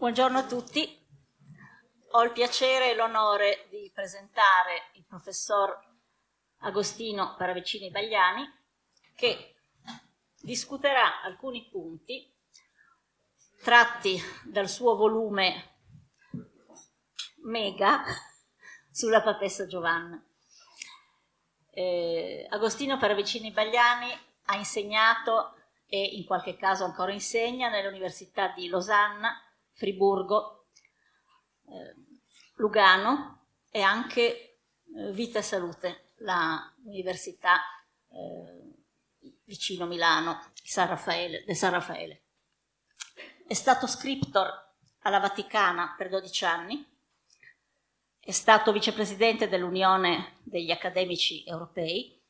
Buongiorno a tutti. Ho il piacere e l'onore di presentare il professor Agostino Paravicini Bagliani che discuterà alcuni punti tratti dal suo volume Mega sulla papessa Giovanna. Eh, Agostino Paravicini Bagliani ha insegnato e in qualche caso ancora insegna nelle università di Losanna, Friburgo, eh, Lugano e anche eh, Vita Salute, l'università eh, vicino Milano, San Raffaele, del San Raffaele. È stato scriptor alla Vaticana per 12 anni, è stato vicepresidente dell'Unione degli Accademici Europei.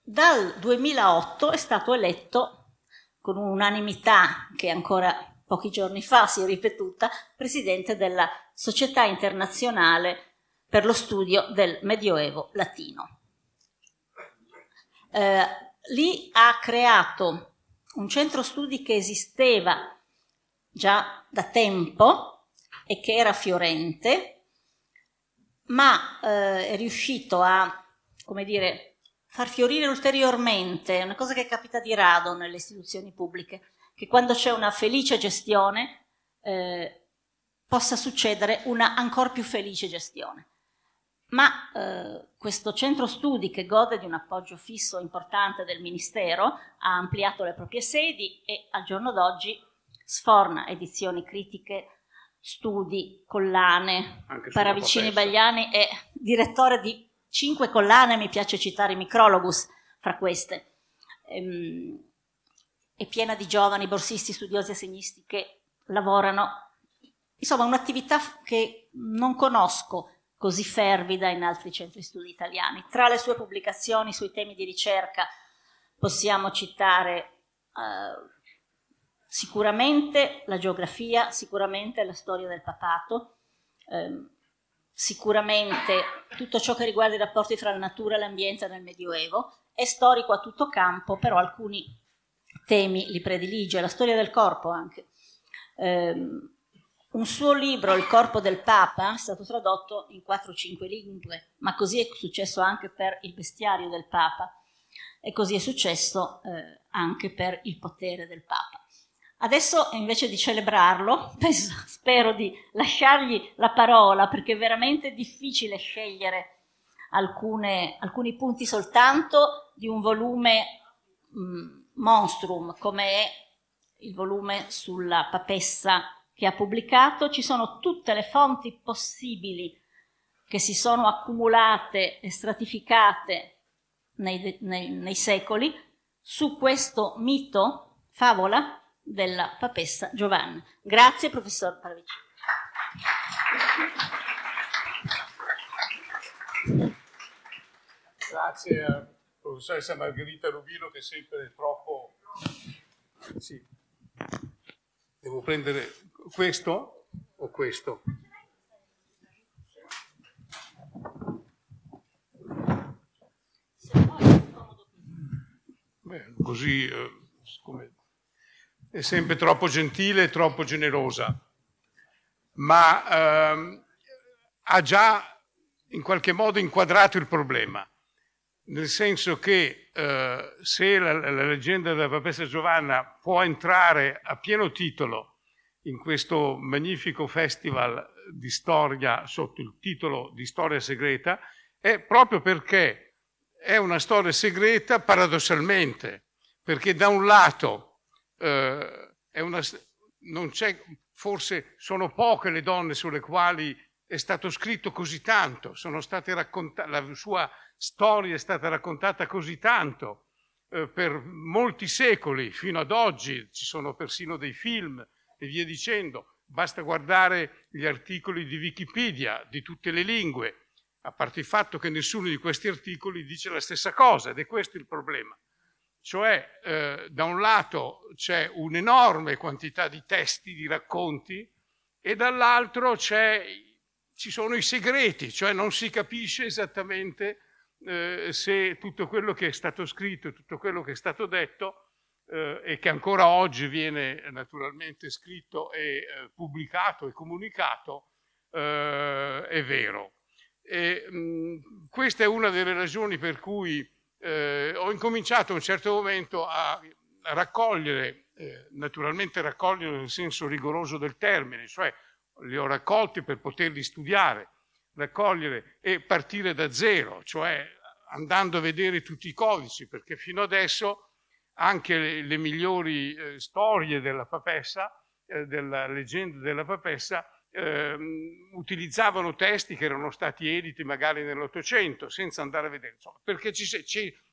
Dal 2008 è stato eletto con un'unanimità che ancora pochi giorni fa si è ripetuta, presidente della Società internazionale per lo studio del Medioevo latino. Eh, lì ha creato un centro studi che esisteva già da tempo e che era fiorente, ma eh, è riuscito a, come dire, far fiorire ulteriormente, una cosa che capita di rado nelle istituzioni pubbliche, che quando c'è una felice gestione eh, possa succedere una ancora più felice gestione. Ma eh, questo centro studi che gode di un appoggio fisso importante del Ministero ha ampliato le proprie sedi e al giorno d'oggi sforna edizioni critiche, studi, collane. Paravicini Bagliani è direttore di cinque collane, mi piace citare Micrologus fra queste. Ehm, è piena di giovani borsisti, studiosi e segnisti che lavorano. Insomma, un'attività che non conosco così fervida in altri centri studi italiani. Tra le sue pubblicazioni sui temi di ricerca possiamo citare eh, sicuramente la geografia, sicuramente la storia del papato, eh, sicuramente tutto ciò che riguarda i rapporti fra la natura e l'ambiente nel Medioevo. È storico a tutto campo, però alcuni temi li predilige, la storia del corpo anche. Um, un suo libro, Il corpo del Papa, è stato tradotto in 4-5 lingue, ma così è successo anche per Il bestiario del Papa e così è successo eh, anche per Il potere del Papa. Adesso invece di celebrarlo, penso, spero di lasciargli la parola perché è veramente difficile scegliere alcune, alcuni punti soltanto di un volume mh, Monstrum, come è il volume sulla papessa che ha pubblicato, ci sono tutte le fonti possibili che si sono accumulate e stratificate nei, nei, nei secoli su questo mito, favola della papessa Giovanna. Grazie professor Paravici. Grazie professoressa Margherita Rubino che è sempre troppo... Sì. Devo prendere questo o questo? Beh, così eh, è sempre troppo gentile e troppo generosa, ma ehm, ha già in qualche modo inquadrato il problema nel senso che eh, se la, la, leggenda della papessa Giovanna può entrare a pieno titolo in questo magnifico festival di storia sotto il titolo di storia segreta, è proprio perché è una storia segreta paradossalmente, perché da un lato eh, una, non c'è, forse sono poche le donne sulle quali è stato scritto così tanto, raccontate, la sua storia è stata raccontata così tanto eh, per molti secoli, fino ad oggi ci sono persino dei film e via dicendo. Basta guardare gli articoli di Wikipedia di tutte le lingue, a parte il fatto che nessuno di questi articoli dice la stessa cosa ed è questo il problema. Cioè, eh, da un lato c'è un'enorme quantità di testi, di racconti, e dall'altro ci sono i segreti, cioè non si capisce esattamente eh, se tutto quello che è stato scritto, tutto quello che è stato detto eh, e che ancora oggi viene naturalmente scritto e eh, pubblicato e comunicato, eh, è vero. E, mh, questa è una delle ragioni per cui eh, ho incominciato a un certo momento a, raccogliere, eh, naturalmente raccogliere nel senso rigoroso del termine, cioè li ho raccolti per poterli studiare, raccogliere e partire da zero, cioè andando a vedere tutti i codici, perché fino adesso anche le, le migliori eh, storie della papessa, eh, della leggenda della papessa, eh, utilizzavano testi che erano stati editi magari nell'Ottocento, senza andare a vedere, insomma, perché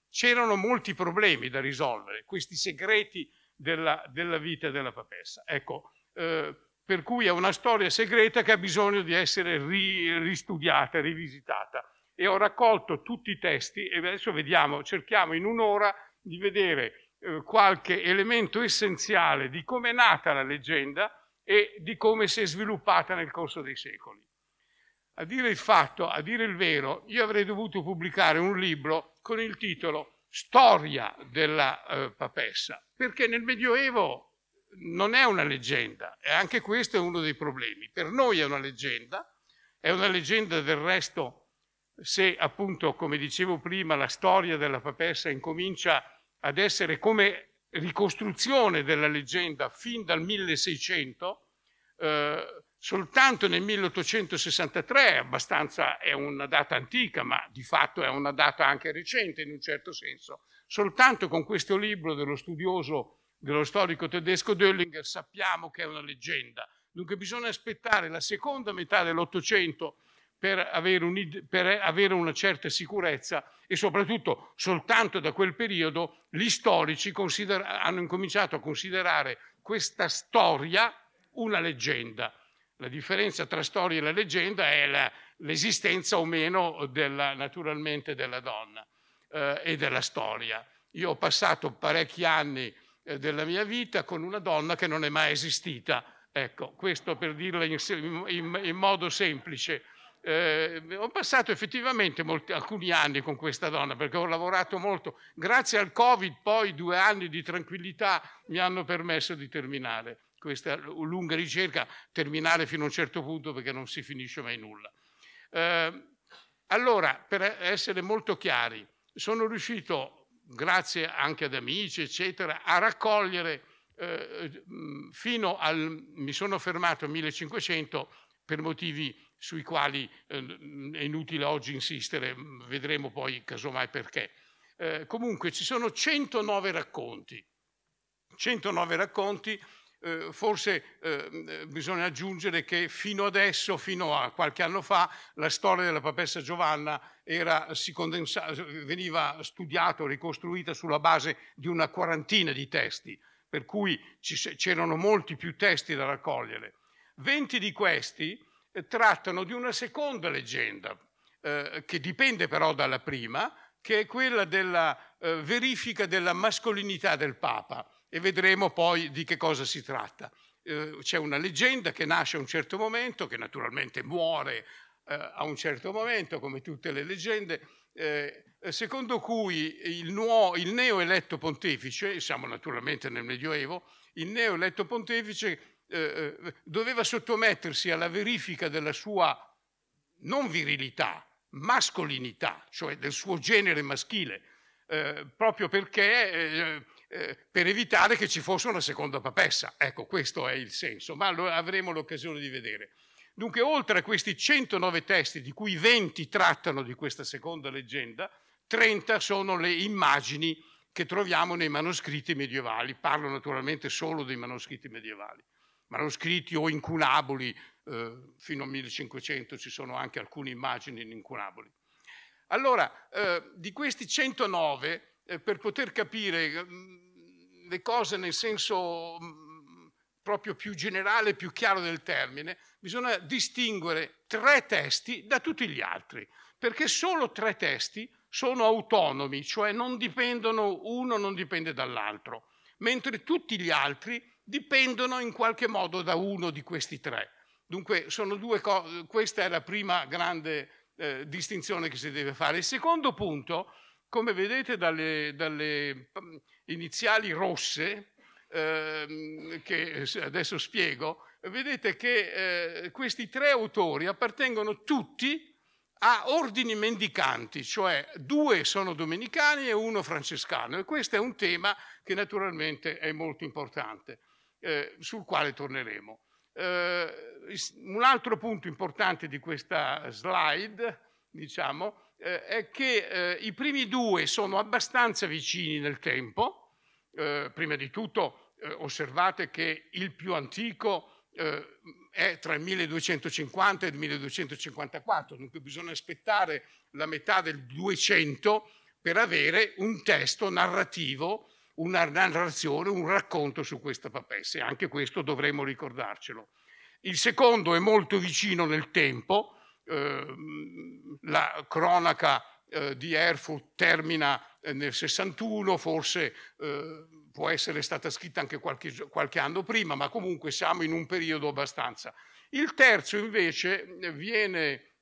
c'erano molti problemi da risolvere, questi segreti della, della vita della papessa. Ecco, eh, per cui è una storia segreta che ha bisogno di essere ri, ristudiata, rivisitata. E ho raccolto tutti i testi e adesso vediamo, cerchiamo in un'ora di vedere eh, qualche elemento essenziale di come è nata la leggenda e di come si è sviluppata nel corso dei secoli. A dire il fatto, a dire il vero, io avrei dovuto pubblicare un libro con il titolo Storia della eh, papessa, perché nel Medioevo non è una leggenda e anche questo è uno dei problemi. Per noi è una leggenda, è una leggenda del resto se appunto, come dicevo prima, la storia della papessa incomincia ad essere come ricostruzione della leggenda fin dal 1600, eh, soltanto nel 1863 abbastanza è una data antica, ma di fatto è una data anche recente in un certo senso. Soltanto con questo libro dello studioso, dello storico tedesco Döllinger sappiamo che è una leggenda. Dunque bisogna aspettare la seconda metà dell'Ottocento per per avere una certa sicurezza e soprattutto soltanto da quel periodo gli storici hanno incominciato a considerare questa storia una leggenda. La differenza tra storia e la leggenda è l'esistenza o meno della, naturalmente della donna eh, e della storia. Io ho passato parecchi anni della mia vita con una donna che non è mai esistita. Ecco, questo per dirla in, in, in modo semplice eh, ho passato effettivamente molti, alcuni anni con questa donna perché ho lavorato molto. Grazie al Covid poi due anni di tranquillità mi hanno permesso di terminare questa lunga ricerca, terminare fino a un certo punto perché non si finisce mai nulla. Eh, allora, per essere molto chiari, sono riuscito, grazie anche ad amici, eccetera, a raccogliere eh, fino al, mi sono fermato al 1500 per motivi sui quali eh, è inutile oggi insistere, vedremo poi casomai perché. Eh, comunque ci sono 109 racconti, 109 racconti, eh, forse eh, bisogna aggiungere che fino adesso, fino a qualche anno fa, la storia della papessa Giovanna era, veniva studiata ricostruita sulla base di una quarantina di testi, per cui c'erano molti più testi da raccogliere. 20 di questi trattano di una seconda leggenda, eh, che dipende però dalla prima, che è quella della eh, verifica della mascolinità del Papa e vedremo poi di che cosa si tratta. Eh, c'è una leggenda che nasce a un certo momento, che naturalmente muore eh, a un certo momento, come tutte le leggende, eh, secondo cui il, nuo, il neo eletto pontefice, siamo naturalmente nel Medioevo, il neo eletto pontefice eh, eh, doveva sottomettersi alla verifica della sua non virilità, mascolinità, cioè del suo genere maschile, eh, proprio perché eh, per evitare che ci fosse una seconda papessa. Ecco, questo è il senso, ma lo avremo l'occasione di vedere. Dunque, oltre a questi 109 testi, di cui 20 trattano di questa seconda leggenda, 30 sono le immagini che troviamo nei manoscritti medievali. Parlo naturalmente solo dei manoscritti medievali manoscritti o incunaboli, eh, fino al 1500 ci sono anche alcune immagini in incunaboli. Allora, eh, di questi 109, eh, per poter capire mh, mm, le cose nel senso mm, proprio più generale, più chiaro del termine, bisogna distinguere tre testi da tutti gli altri, perché solo tre testi sono autonomi, cioè non dipendono, uno non dipende dall'altro, mentre tutti gli altri dipendono in qualche modo da uno di questi tre. Dunque sono due cose, questa è la prima grande eh, distinzione che si deve fare. Il secondo punto come vedete dalle, dalle iniziali rosse, eh, che adesso spiego, vedete che eh, questi tre autori appartengono tutti a ordini mendicanti, cioè due sono domenicani e uno francescano. E questo è un tema che naturalmente è molto importante, eh, sul quale torneremo. Eh, un altro punto importante di questa slide, diciamo, eh, è che eh, i primi due sono abbastanza vicini nel tempo. Eh, prima di tutto eh, osservate che il più antico eh, è tra il 1250 e il 1254, dunque bisogna aspettare la metà del 200 per avere un testo narrativo, una narrazione, un racconto su questa papessa e anche questo dovremmo ricordarcelo. Il secondo è molto vicino nel tempo, eh, la cronaca eh, di Erfurt termina eh, nel 61, forse eh, può essere stata scritta anche qualche, qualche, anno prima, ma comunque siamo in un periodo abbastanza. Il terzo invece viene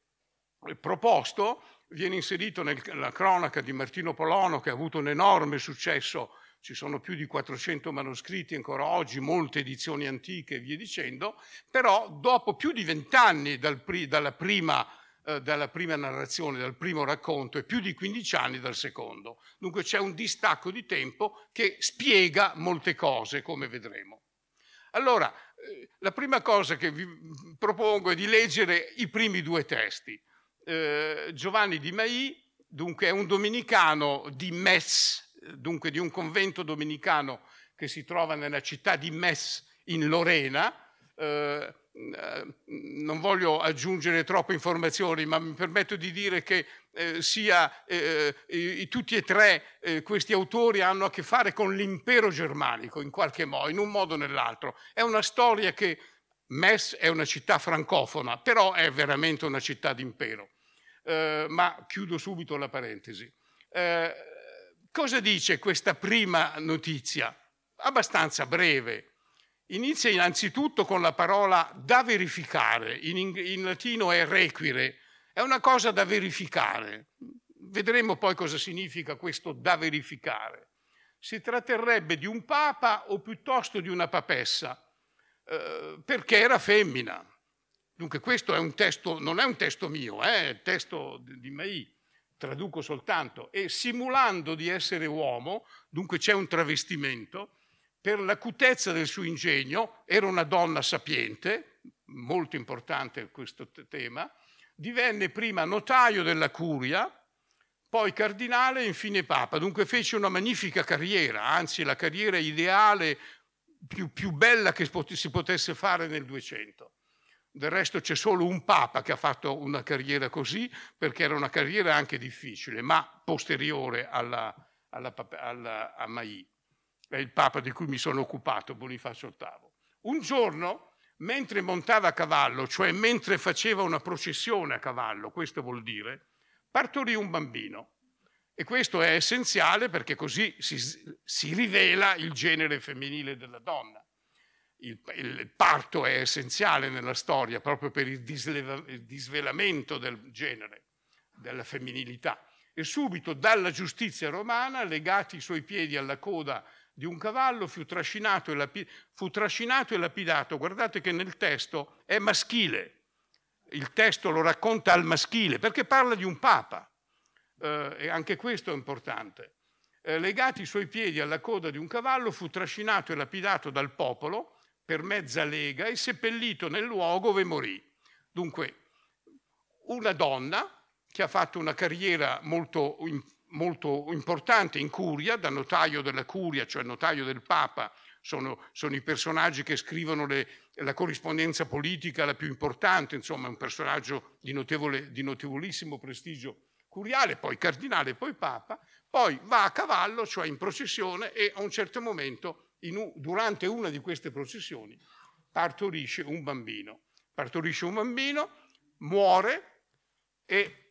proposto, viene inserito nella cronaca di Martino Polono che ha avuto un enorme successo, ci sono più di 400 manoscritti ancora oggi, molte edizioni antiche e via dicendo, però dopo più di vent'anni dal, dalla prima eh, dalla prima narrazione, dal primo racconto e più di 15 anni dal secondo. Dunque c'è un distacco di tempo che spiega molte cose, come vedremo. Allora, eh, la prima cosa che vi propongo è di leggere i primi due testi. Eh, Giovanni di Mai, dunque è un domenicano di Metz, dunque di un convento domenicano che si trova nella città di Metz in Lorena, eh, eh, non voglio aggiungere troppe informazioni, ma mi permetto di dire che eh, sia eh, eh tutti e tre eh, questi autori hanno a che fare con l'impero germanico in qualche modo, in un modo o nell'altro. È una storia che Metz è una città francofona, però è veramente una città d'impero. Eh, ma chiudo subito la parentesi. Cosa dice questa prima notizia? Abbastanza breve Inizia innanzitutto con la parola da verificare, in, in latino è require, è una cosa da verificare. Vedremo poi cosa significa questo da verificare. Si tratterebbe di un papa o piuttosto di una papessa, eh, perché era femmina. Dunque questo è un testo, non è un testo mio, eh, è il testo di Mai, traduco soltanto, e simulando di essere uomo, dunque c'è un travestimento, per l'acutezza del suo ingegno, era una donna sapiente, molto importante questo tema, divenne prima notaio della curia, poi cardinale e infine papa. Dunque fece una magnifica carriera, anzi la carriera ideale più, più bella che si potesse fare nel 200. Del resto c'è solo un papa che ha fatto una carriera così, perché era una carriera anche difficile, ma posteriore alla, alla, alla, a Mai è il Papa di cui mi sono occupato, Bonifacio VIII. Un giorno, mentre montava a cavallo, cioè mentre faceva una processione a cavallo, questo vuol dire, partorì un bambino. E questo è essenziale perché così si, si rivela il genere femminile della donna. Il, il, parto è essenziale nella storia proprio per il, disleva, il disvelamento del genere, della femminilità. E subito dalla giustizia romana, legati i suoi piedi alla coda di un cavallo fu trascinato, e lapi- fu trascinato e lapidato. Guardate che nel testo è maschile, il testo lo racconta al maschile perché parla di un papa eh, e anche questo è importante. Eh, legati i suoi piedi alla coda di un cavallo, fu trascinato e lapidato dal popolo per mezza lega e seppellito nel luogo dove morì. Dunque, una donna che ha fatto una carriera molto molto importante in curia, da notaio della curia, cioè notaio del Papa, sono, sono i personaggi che scrivono le, la corrispondenza politica la più importante, insomma è un personaggio di, notevole, di notevolissimo prestigio curiale, poi cardinale, poi Papa, poi va a cavallo, cioè in processione, e a un certo momento, in, durante una di queste processioni, partorisce un bambino. Partorisce un bambino, muore e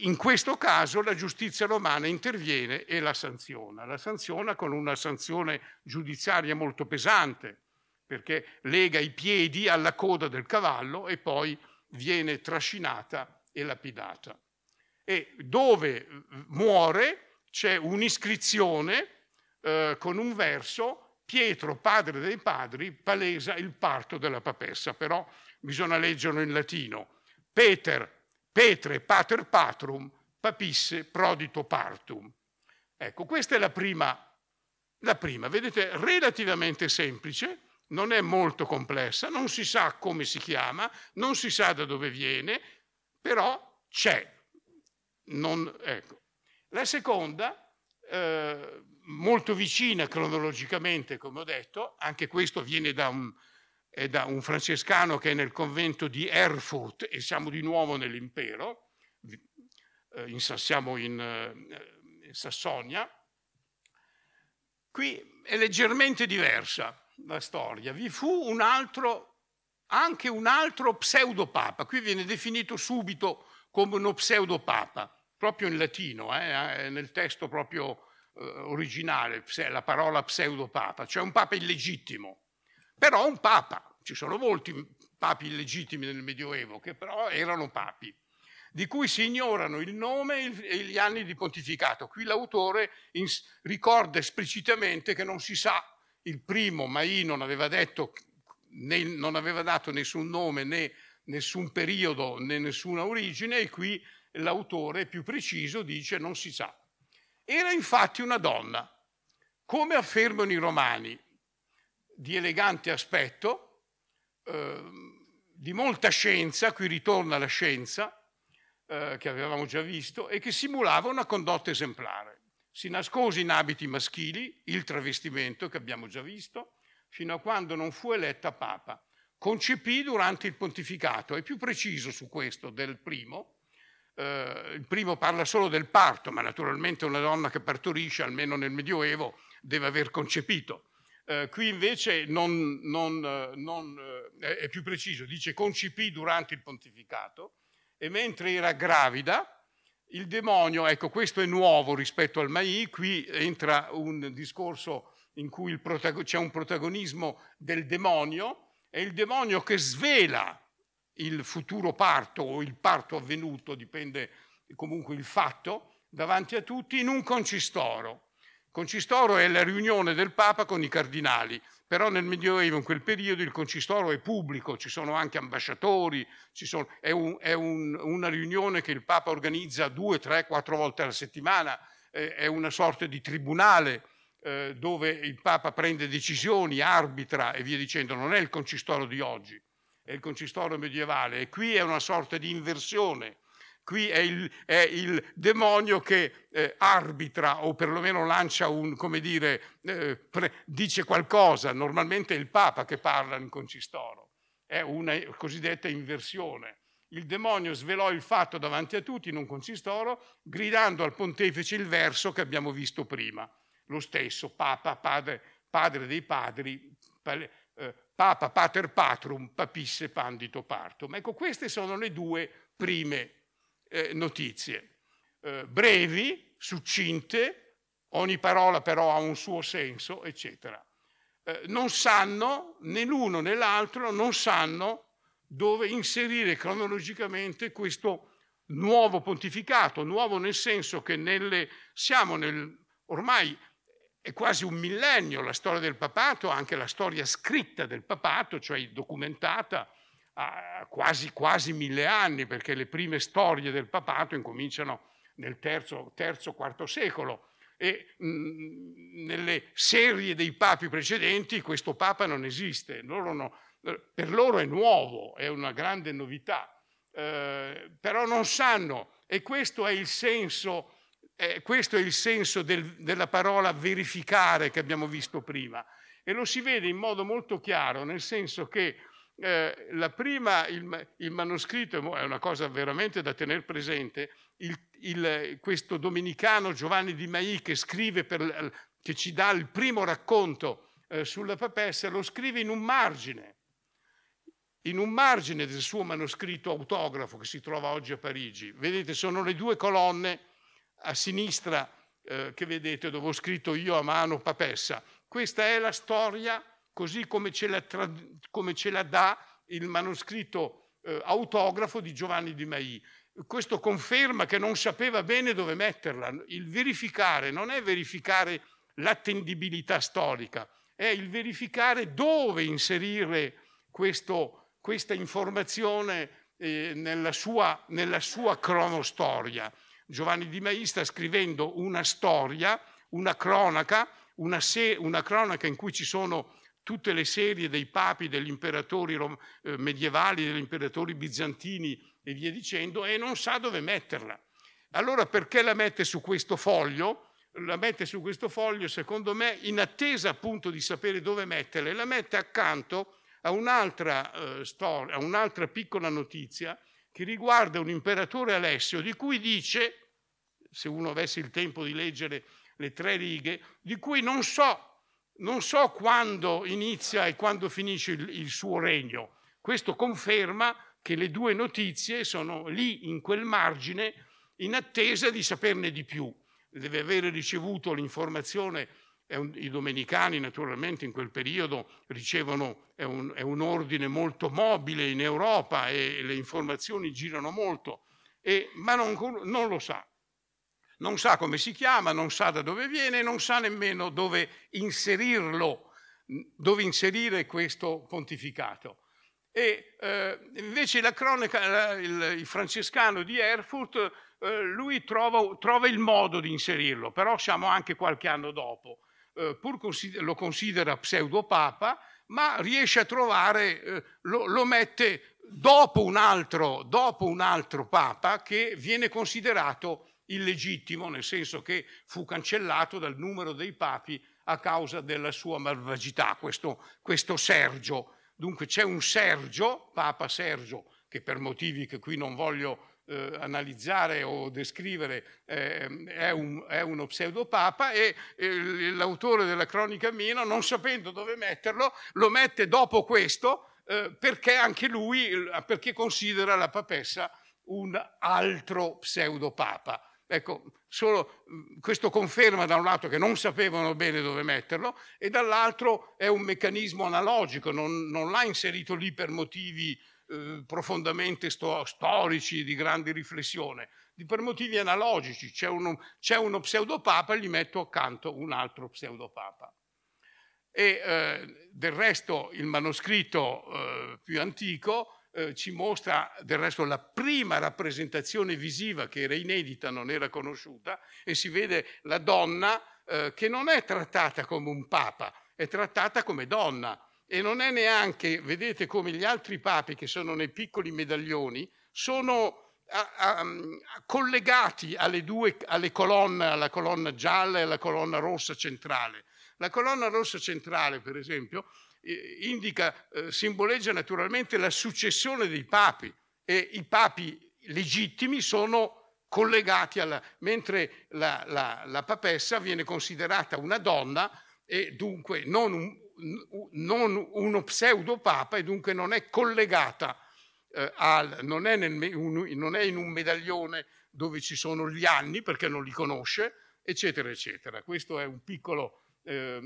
in questo caso la giustizia romana interviene e la sanziona. La sanziona con una sanzione giudiziaria molto pesante, perché lega i piedi alla coda del cavallo e poi viene trascinata e lapidata. E dove muore c'è un'iscrizione eh, con un verso, Pietro, padre dei padri, palesa il parto della papessa, però bisogna leggerlo in latino. Peter, Petre, pater patrum, papisse prodito partum. Ecco, questa è la prima, la prima, vedete, relativamente semplice, non è molto complessa, non si sa come si chiama, non si sa da dove viene, però c'è. Non, ecco. La seconda, eh, molto vicina cronologicamente, come ho detto, anche questo viene da un, da un francescano che è nel convento di Erfurt e siamo di nuovo nell'impero, eh, in, siamo in, eh, in Sassonia. Qui è leggermente diversa la storia. Vi fu un altro, anche un altro pseudopapa, qui viene definito subito come uno pseudopapa, proprio in latino, eh, nel testo proprio eh, originale, la parola pseudopapa, cioè un papa illegittimo, però un papa. Ci sono molti papi illegittimi nel Medioevo che però erano papi di cui si ignorano il nome e gli anni di pontificato. Qui l'autore ricorda esplicitamente che non si sa il primo, Mai non aveva, detto, né, non aveva dato nessun nome né nessun periodo né nessuna origine e qui l'autore più preciso dice non si sa. Era infatti una donna, come affermano i romani, di elegante aspetto, eh, di molta scienza, qui ritorna la scienza, eh, che avevamo già visto, e che simulava una condotta esemplare. Si nascose in abiti maschili, il travestimento che abbiamo già visto, fino a quando non fu eletta papa. Concepì durante il pontificato, è più preciso su questo del primo, eh, il primo parla solo del parto, ma naturalmente una donna che partorisce, almeno nel Medioevo, deve aver concepito. Eh, qui invece non, non, eh, non, eh, è più preciso, dice concepì durante il pontificato, e mentre era gravida, il demonio, ecco questo è nuovo rispetto al Mai, qui entra un discorso in cui protago- c'è un protagonismo del demonio, è il demonio che svela il futuro parto o il parto avvenuto, dipende comunque il fatto, davanti a tutti in un concistoro. Concistoro è la riunione del Papa con i cardinali, però nel Medioevo, in quel periodo, il concistoro è pubblico, ci sono anche ambasciatori, sono, è, un, è un, una riunione che il Papa organizza due, tre, quattro volte alla settimana, eh, è una sorta di tribunale eh, dove il Papa prende decisioni, arbitra e via dicendo, non è il concistoro di oggi, è il concistoro medievale e qui è una sorta di inversione Qui è il, è il demonio che eh, arbitra o perlomeno lancia un, come dire, eh, pre, dice qualcosa. Normalmente è il Papa che parla in concistoro. È una cosiddetta inversione. Il demonio svelò il fatto davanti a tutti in un concistoro, gridando al pontefice il verso che abbiamo visto prima. Lo stesso, Papa, padre, padre dei padri, eh, Papa pater patrum, papisse pandito partum. Ecco, queste sono le due prime eh, notizie, eh, brevi, succinte, ogni parola però ha un suo senso, eccetera. Eh, non sanno, né l'uno né l'altro, non sanno dove inserire cronologicamente questo nuovo pontificato, nuovo nel senso che nelle, siamo nel, ormai è quasi un millennio la storia del papato, anche la storia scritta del papato, cioè documentata, a quasi, quasi mille anni, perché le prime storie del papato incominciano nel terzo, terzo quarto secolo. E mh, nelle serie dei papi precedenti questo papa non esiste, loro no, per loro è nuovo, è una grande novità, eh, però non sanno e questo è il senso, eh, questo è il senso del, della parola verificare che abbiamo visto prima e lo si vede in modo molto chiaro, nel senso che eh, la prima, il, il, manoscritto è una cosa veramente da tenere presente, il, il, questo domenicano Giovanni di Mai che scrive, per, che ci dà il primo racconto eh, sulla papessa, lo scrive in un margine, in un margine del suo manoscritto autografo che si trova oggi a Parigi. Vedete, sono le due colonne a sinistra eh, che vedete dove ho scritto io a mano papessa. Questa è la storia così come ce la, come ce la dà il manoscritto eh, autografo di Giovanni di Mai. questo conferma che non sapeva bene dove metterla. Il verificare non è verificare l'attendibilità storica, è il verificare dove inserire questo, questa informazione eh, nella, sua, nella sua cronostoria. Giovanni Di Mai sta scrivendo una storia, una cronaca, una, se- una cronaca in cui ci sono tutte le serie dei papi, degli imperatori rom- eh, medievali, degli imperatori bizantini e via dicendo, e non sa dove metterla. Allora perché la mette su questo foglio? La mette su questo foglio, secondo me, in attesa appunto di sapere dove metterla, e la mette accanto a un'altra, eh, storia, a un'altra piccola notizia che riguarda un imperatore Alessio, di cui dice, se uno avesse il tempo di leggere le tre righe, di cui non so non so quando inizia e quando finisce il, il, suo regno. Questo conferma che le due notizie sono lì in quel margine in attesa di saperne di più. Deve avere ricevuto l'informazione, un, i domenicani naturalmente in quel periodo ricevono, è un, è un, ordine molto mobile in Europa e le informazioni girano molto, e, ma non, non lo sa non sa come si chiama, non sa da dove viene, non sa nemmeno dove inserirlo, dove inserire questo pontificato. E eh, invece la cronaca, il, il, francescano di Erfurt, eh, lui trova, trova, il modo di inserirlo, però siamo anche qualche anno dopo. Eh, pur consider- lo considera pseudopapa, ma riesce a trovare, eh, lo, lo, mette dopo un, altro, dopo un altro papa che viene considerato illegittimo, nel senso che fu cancellato dal numero dei papi a causa della sua malvagità, questo, questo Sergio. Dunque c'è un Sergio, Papa Sergio, che per motivi che qui non voglio eh, analizzare o descrivere eh, è, un, è, uno pseudopapa e eh, l'autore della cronica Mino, non sapendo dove metterlo, lo mette dopo questo eh, perché anche lui, perché considera la papessa un altro pseudopapa. Ecco, solo questo conferma da un lato che non sapevano bene dove metterlo e dall'altro è un meccanismo analogico, non, non l'ha inserito lì per motivi eh, profondamente sto, storici, di grande riflessione, per motivi analogici. C'è uno, c'è uno pseudopapa, gli metto accanto un altro pseudopapa. E eh, del resto il manoscritto eh, più antico eh, ci mostra del resto la prima rappresentazione visiva che era inedita, non era conosciuta, e si vede la donna eh, che non è trattata come un papa, è trattata come donna. E non è neanche, vedete come gli altri papi che sono nei piccoli medaglioni, sono a, a, a, collegati alle due alle colonne, alla colonna gialla e alla colonna rossa centrale. La colonna rossa centrale, per esempio, indica, eh, simboleggia naturalmente la successione dei papi e i papi legittimi sono collegati alla... mentre la, la, la papessa viene considerata una donna e dunque non, un, non uno pseudopapa e dunque non è collegata eh, al... Non è, nel, un, non è in un medaglione dove ci sono gli anni perché non li conosce, eccetera, eccetera. Questo è un piccolo... Eh,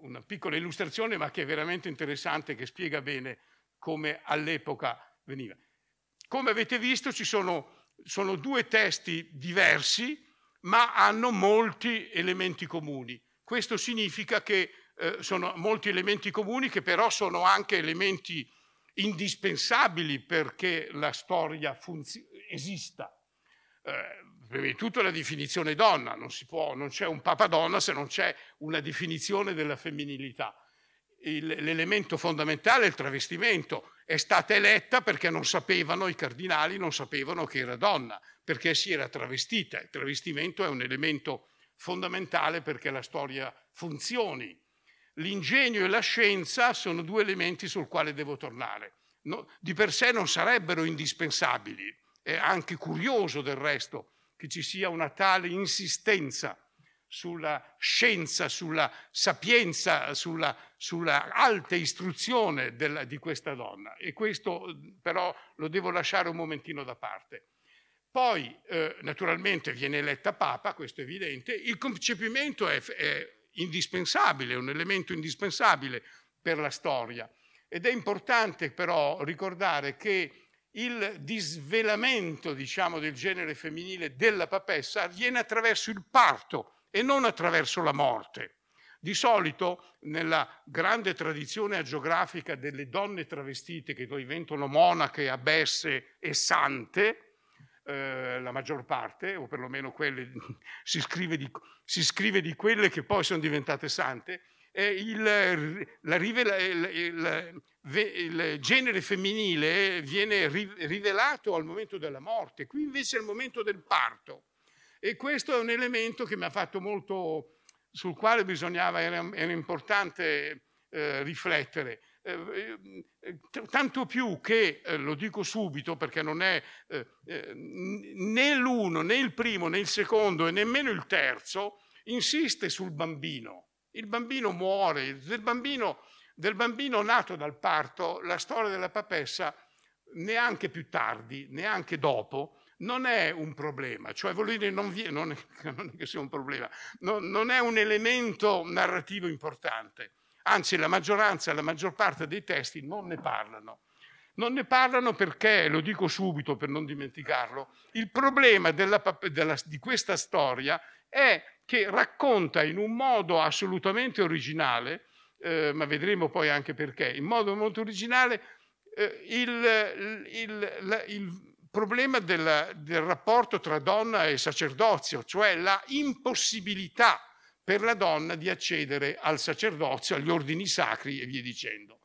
una piccola illustrazione, ma che è veramente interessante, che spiega bene come all'epoca veniva. Come avete visto ci sono, sono due testi diversi, ma hanno molti elementi comuni. Questo significa che eh, sono molti elementi comuni che però sono anche elementi indispensabili perché la storia funzi- esista. Eh, prima di tutto la definizione donna, non, può, non c'è un papa donna se non c'è una definizione della femminilità. Il, l'elemento fondamentale è il travestimento. È stata eletta perché non sapevano, i cardinali non sapevano che era donna, perché si era travestita. Il travestimento è un elemento fondamentale perché la storia funzioni. L'ingegno e la scienza sono due elementi sul quale devo tornare. No, di per sé non sarebbero indispensabili, è anche curioso del resto che ci sia una tale insistenza sulla scienza, sulla sapienza, sulla, sulla alta istruzione della, di questa donna. E questo però lo devo lasciare un momentino da parte. Poi, eh, naturalmente, viene eletta Papa, questo è evidente, il concepimento è, è indispensabile, è un elemento indispensabile per la storia. Ed è importante però ricordare che il disvelamento, diciamo, del genere femminile della papessa avviene attraverso il parto e non attraverso la morte. Di solito, nella grande tradizione agiografica delle donne travestite che diventano monache, abbesse e sante, eh, la maggior parte, o perlomeno quelle, si scrive, di, si scrive di quelle che poi sono diventate sante, eh, il, la, il, il, il, genere femminile viene rivelato al momento della morte, qui invece è il momento del parto. E questo è un elemento che mi ha fatto molto, sul quale bisognava, era, era importante eh, riflettere. Eh, eh, tanto più che, eh, lo dico subito perché non è né l'uno, né il primo, né il secondo e nemmeno il terzo, insiste sul bambino. Il bambino muore, del bambino, del bambino nato dal parto, la storia della papessa, neanche più tardi, neanche dopo, non è un problema, cioè vuol dire non, vi, non, è, non è che sia un problema, non, non, è un elemento narrativo importante, anzi la maggioranza, la maggior parte dei testi non ne parlano. Non ne parlano perché, lo dico subito per non dimenticarlo, il problema della, della, di questa storia è che racconta in un modo assolutamente originale, eh, ma vedremo poi anche perché, in modo molto originale, eh, il, il, la, il, problema del, del rapporto tra donna e sacerdozio, cioè la impossibilità per la donna di accedere al sacerdozio, agli ordini sacri e via dicendo.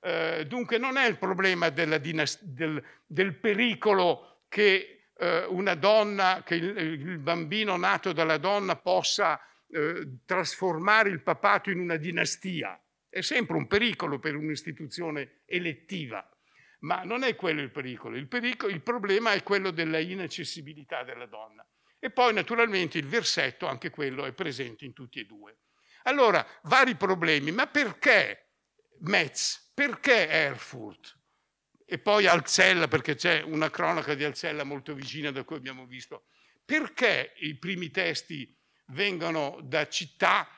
Eh, dunque non è il problema dinast- del, del, pericolo che eh, una donna, che il, il, bambino nato dalla donna possa eh, trasformare il papato in una dinastia. È sempre un pericolo per un'istituzione elettiva, ma non è quello il pericolo. Il, pericolo, il problema è quello della inaccessibilità della donna. E poi naturalmente il versetto, anche quello è presente in tutti e due. Allora, vari problemi, ma perché Metz? Perché Erfurt? e poi Alzella, perché c'è una cronaca di Alzella molto vicina da cui abbiamo visto. Perché i primi testi vengono da città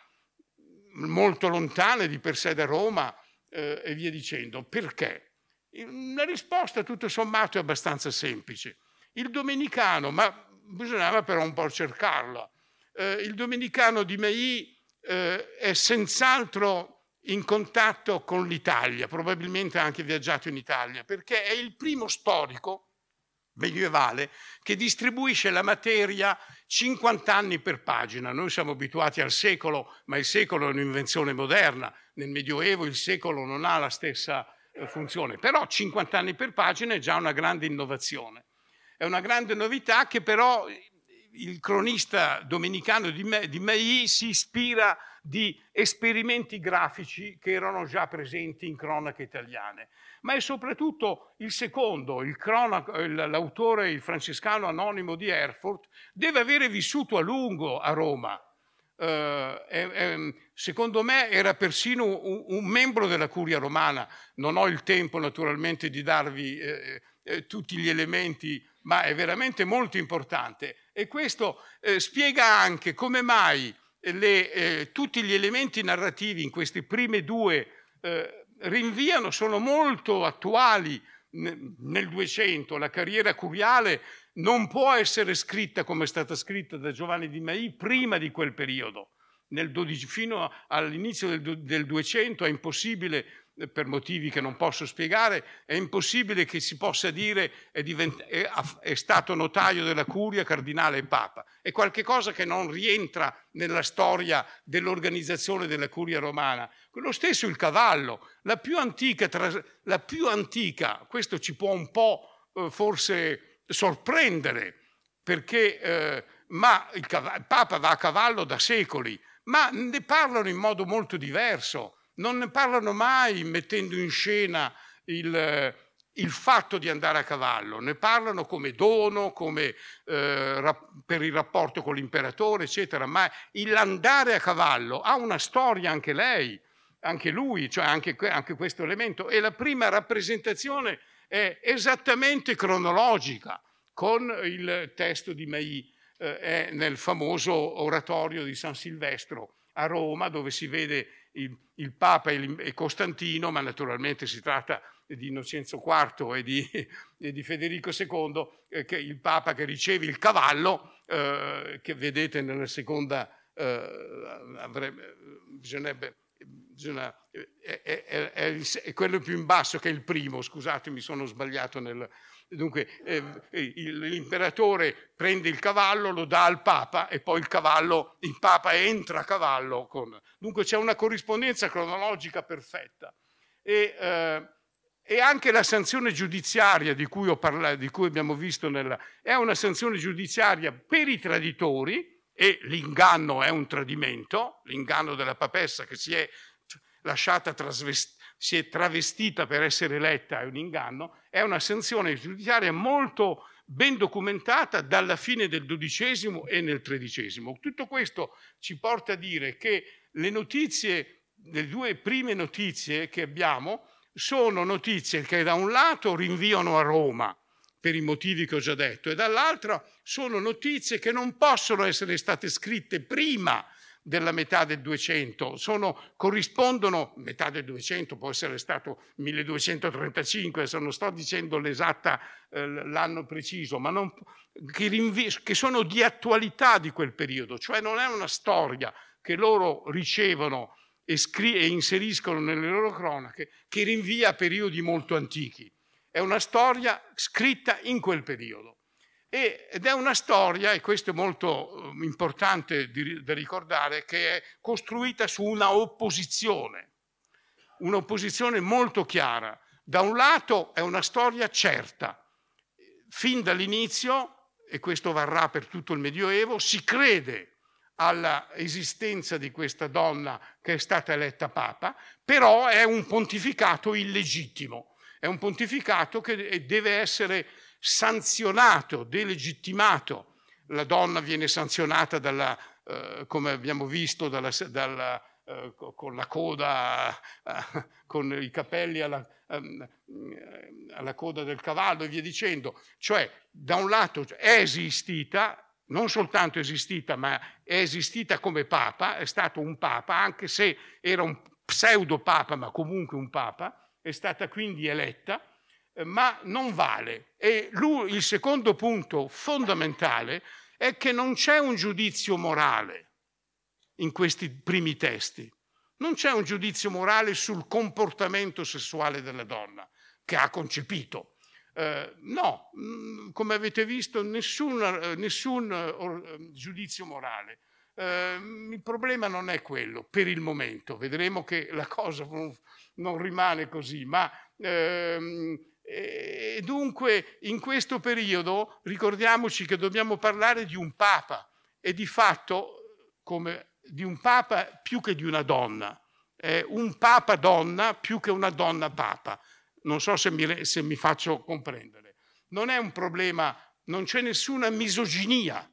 molto lontane di per sé da Roma eh, e via dicendo? Perché? La risposta tutto sommato è abbastanza semplice. Il domenicano, ma bisognava però un po' cercarla, eh, il domenicano di Mei eh, è senz'altro in contatto con l'Italia, probabilmente ha anche viaggiato in Italia, perché è il primo storico medievale che distribuisce la materia 50 anni per pagina. Noi siamo abituati al secolo, ma il secolo è un'invenzione moderna. Nel Medioevo il secolo non ha la stessa eh, funzione, però 50 anni per pagina è già una grande innovazione. È una grande novità che però il cronista domenicano di, Me, di Mai si ispira di esperimenti grafici che erano già presenti in cronache italiane, ma è soprattutto il secondo, il l'autore, il francescano anonimo di Erfurt, deve avere vissuto a lungo a Roma. Eh, eh, secondo me era persino un, un, membro della curia romana. Non ho il tempo naturalmente di darvi eh, eh tutti gli elementi, ma è veramente molto importante. E questo eh, spiega anche come mai le, eh, tutti gli elementi narrativi in queste prime due eh, rinviano, sono molto attuali nel 200. La carriera curiale non può essere scritta come è stata scritta da Giovanni di Mai prima di quel periodo. 12, fino all'inizio del, del 200 è impossibile per motivi che non posso spiegare, è impossibile che si possa dire è, è, è, stato notaio della curia, cardinale e papa. È qualcosa che non rientra nella storia dell'organizzazione della curia romana. Lo stesso il cavallo, la più antica, la più antica questo ci può un po' eh, forse sorprendere, perché eh, ma il, il papa va a cavallo da secoli, ma ne parlano in modo molto diverso non ne parlano mai mettendo in scena il, il fatto di andare a cavallo, ne parlano come dono, come eh, per il rapporto con l'imperatore, eccetera, ma l'andare a cavallo ha una storia anche lei, anche lui, cioè anche, anche questo elemento, e la prima rappresentazione è esattamente cronologica, con il testo di Mai eh, nel famoso oratorio di San Silvestro a Roma, dove si vede il, il Papa e Costantino, ma naturalmente si tratta di Innocenzo IV e di, e di Federico II, eh, che il Papa che riceve il cavallo, eh, che vedete nella seconda, eh, avrebbe, bisognerebbe, bisogna, è, è, è, è, quello più in basso che è il primo, scusate mi sono sbagliato nel, Dunque eh, l'imperatore prende il cavallo, lo dà al Papa e poi il cavallo, il Papa entra a cavallo. Con... Dunque c'è una corrispondenza cronologica perfetta. E, eh, e anche la sanzione giudiziaria di cui, parlato, di cui abbiamo visto nella, è una sanzione giudiziaria per i traditori e l'inganno è un tradimento, l'inganno della papessa che si è lasciata trasvestire si è travestita per essere eletta è un inganno, è una sanzione giudiziaria molto ben documentata dalla fine del XII e nel XIII. Tutto questo ci porta a dire che le notizie, le due prime notizie che abbiamo, sono notizie che da un lato rinviano a Roma, per i motivi che ho già detto, e dall'altro sono notizie che non possono essere state scritte prima della metà del 200, sono, corrispondono, metà del 200 può essere stato 1235, se non sto dicendo l'esatta, eh, l'anno preciso, ma non, che, rinvi, che sono di attualità di quel periodo, cioè non è una storia che loro ricevono e, scri- e inseriscono nelle loro cronache che rinvia a periodi molto antichi, è una storia scritta in quel periodo. Ed è una storia, e questo è molto eh, importante da ricordare, che è costruita su una opposizione, un'opposizione molto chiara. Da un lato è una storia certa, fin dall'inizio, e questo varrà per tutto il Medioevo, si crede all'esistenza di questa donna che è stata eletta papa, però è un pontificato illegittimo, è un pontificato che deve essere sanzionato, delegittimato. La donna viene sanzionata dalla, eh, come abbiamo visto, dalla, dalla, eh, con la coda, eh, con i capelli alla, ehm, alla coda del cavallo e via dicendo. Cioè, da un lato è esistita, non soltanto esistita, ma è esistita come papa, è stato un papa, anche se era un pseudo papa, ma comunque un papa, è stata quindi eletta ma non vale. E lui, il secondo punto fondamentale è che non c'è un giudizio morale in questi primi testi. Non c'è un giudizio morale sul comportamento sessuale della donna che ha concepito. Eh, no, mm, come avete visto, nessun, eh, nessun uh, giudizio morale. Eh, il problema non è quello per il momento, vedremo che la cosa non, non rimane così, ma ehm, e dunque in questo periodo ricordiamoci che dobbiamo parlare di un papa e di fatto come di un papa più che di una donna, è un papa donna più che una donna papa. Non so se mi, se mi faccio comprendere. Non è un problema, non c'è nessuna misoginia.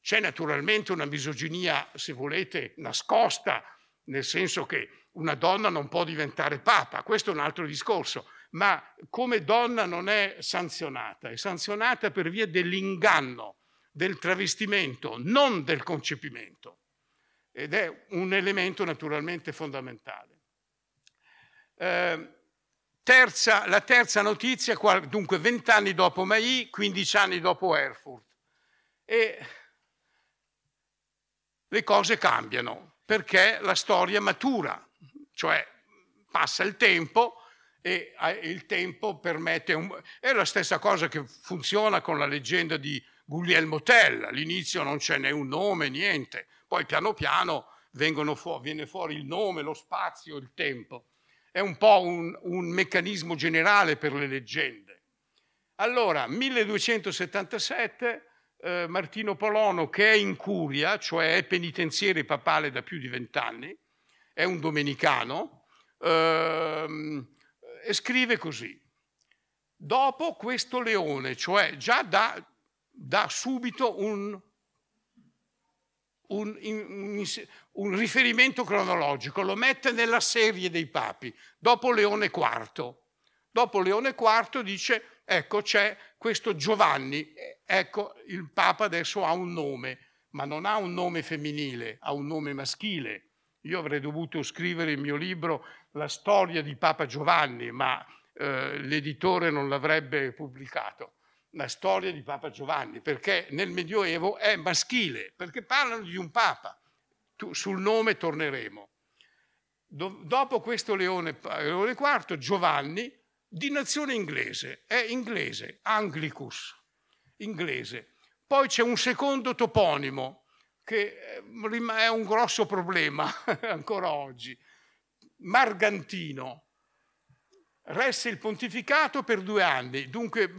C'è naturalmente una misoginia, se volete, nascosta, nel senso che una donna non può diventare papa, questo è un altro discorso ma come donna non è sanzionata, è sanzionata per via dell'inganno, del travestimento, non del concepimento. Ed è un elemento naturalmente fondamentale. Eh, terza, la terza notizia, dunque vent'anni dopo Mai, 15 anni dopo Erfurt. E le cose cambiano perché la storia matura, cioè passa il tempo, e il tempo permette... Un... È la stessa cosa che funziona con la leggenda di Guglielmo Tell, all'inizio non c'è né un nome, niente, poi piano piano fu- viene fuori il nome, lo spazio, il tempo. È un po' un, un meccanismo generale per le leggende. Allora, 1277, eh, Martino Polono, che è in curia, cioè è penitenziere papale da più di vent'anni, è un domenicano, ehm, e scrive così. Dopo questo leone, cioè già dà, dà subito un, un, un, un, riferimento cronologico, lo mette nella serie dei papi, dopo Leone IV. Dopo Leone IV dice, ecco c'è questo Giovanni, ecco il Papa adesso ha un nome, ma non ha un nome femminile, ha un nome maschile. Io avrei dovuto scrivere il mio libro La storia di Papa Giovanni, ma eh, l'editore non l'avrebbe pubblicato. La storia di Papa Giovanni, perché nel Medioevo è maschile, perché parlano di un Papa. Tu, sul nome torneremo. Do, dopo questo Leone, Leone IV, Giovanni, di nazione inglese, è inglese, Anglicus, inglese. Poi c'è un secondo toponimo, che eh, è un grosso problema ancora oggi. Margantino resse il pontificato per due anni, dunque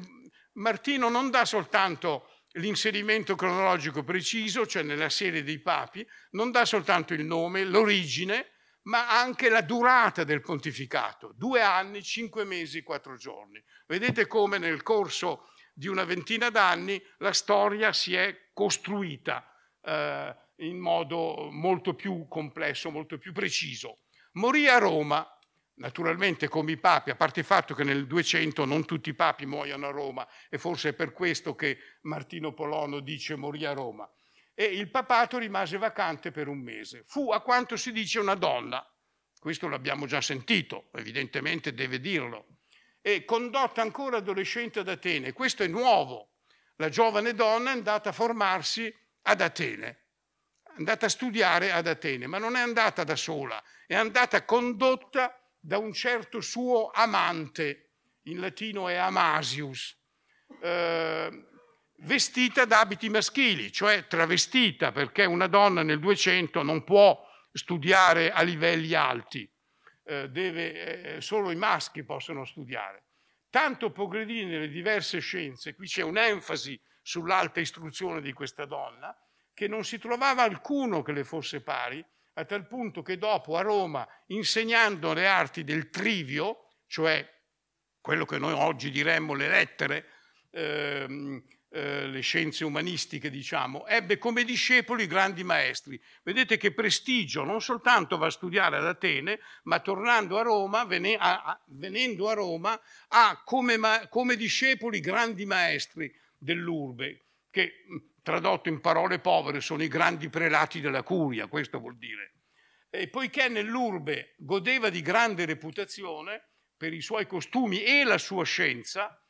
Martino non dà soltanto l'inserimento cronologico preciso, cioè nella serie dei papi, non dà soltanto il nome, l'origine, ma anche la durata del pontificato, due anni, cinque mesi, quattro giorni. Vedete come nel corso di una ventina d'anni la storia si è costruita eh, in modo molto più complesso, molto più preciso. Morì a Roma, naturalmente come i papi, a parte il fatto che nel 200 non tutti i papi muoiono a Roma e forse è per questo che Martino Polono dice morì a Roma. E il papato rimase vacante per un mese. Fu, a quanto si dice, una donna, questo l'abbiamo già sentito, evidentemente deve dirlo, e condotta ancora adolescente ad Atene. Questo è nuovo. La giovane donna è andata a formarsi ad Atene, andata a studiare ad Atene, ma non è andata da sola, è andata condotta da un certo suo amante, in latino è Amasius, eh, vestita da abiti maschili, cioè travestita, perché una donna nel 200 non può studiare a livelli alti, eh, deve, eh, solo i maschi possono studiare. Tanto progredì nelle diverse scienze, qui c'è un'enfasi sull'alta istruzione di questa donna, che non si trovava alcuno che le fosse pari, a tal punto che dopo a Roma, insegnando le arti del trivio, cioè quello che noi oggi diremmo le lettere, ehm, eh, le scienze umanistiche, diciamo, ebbe come discepoli grandi maestri. Vedete che prestigio non soltanto va a studiare ad Atene, ma tornando a Roma, vene, a, a, venendo a Roma, ha come, ma, come discepoli grandi maestri dell'urbe, che tradotto in parole povere sono i grandi prelati della curia, questo vuol dire. E poiché nell'urbe godeva di grande reputazione per i suoi costumi e la sua scienza,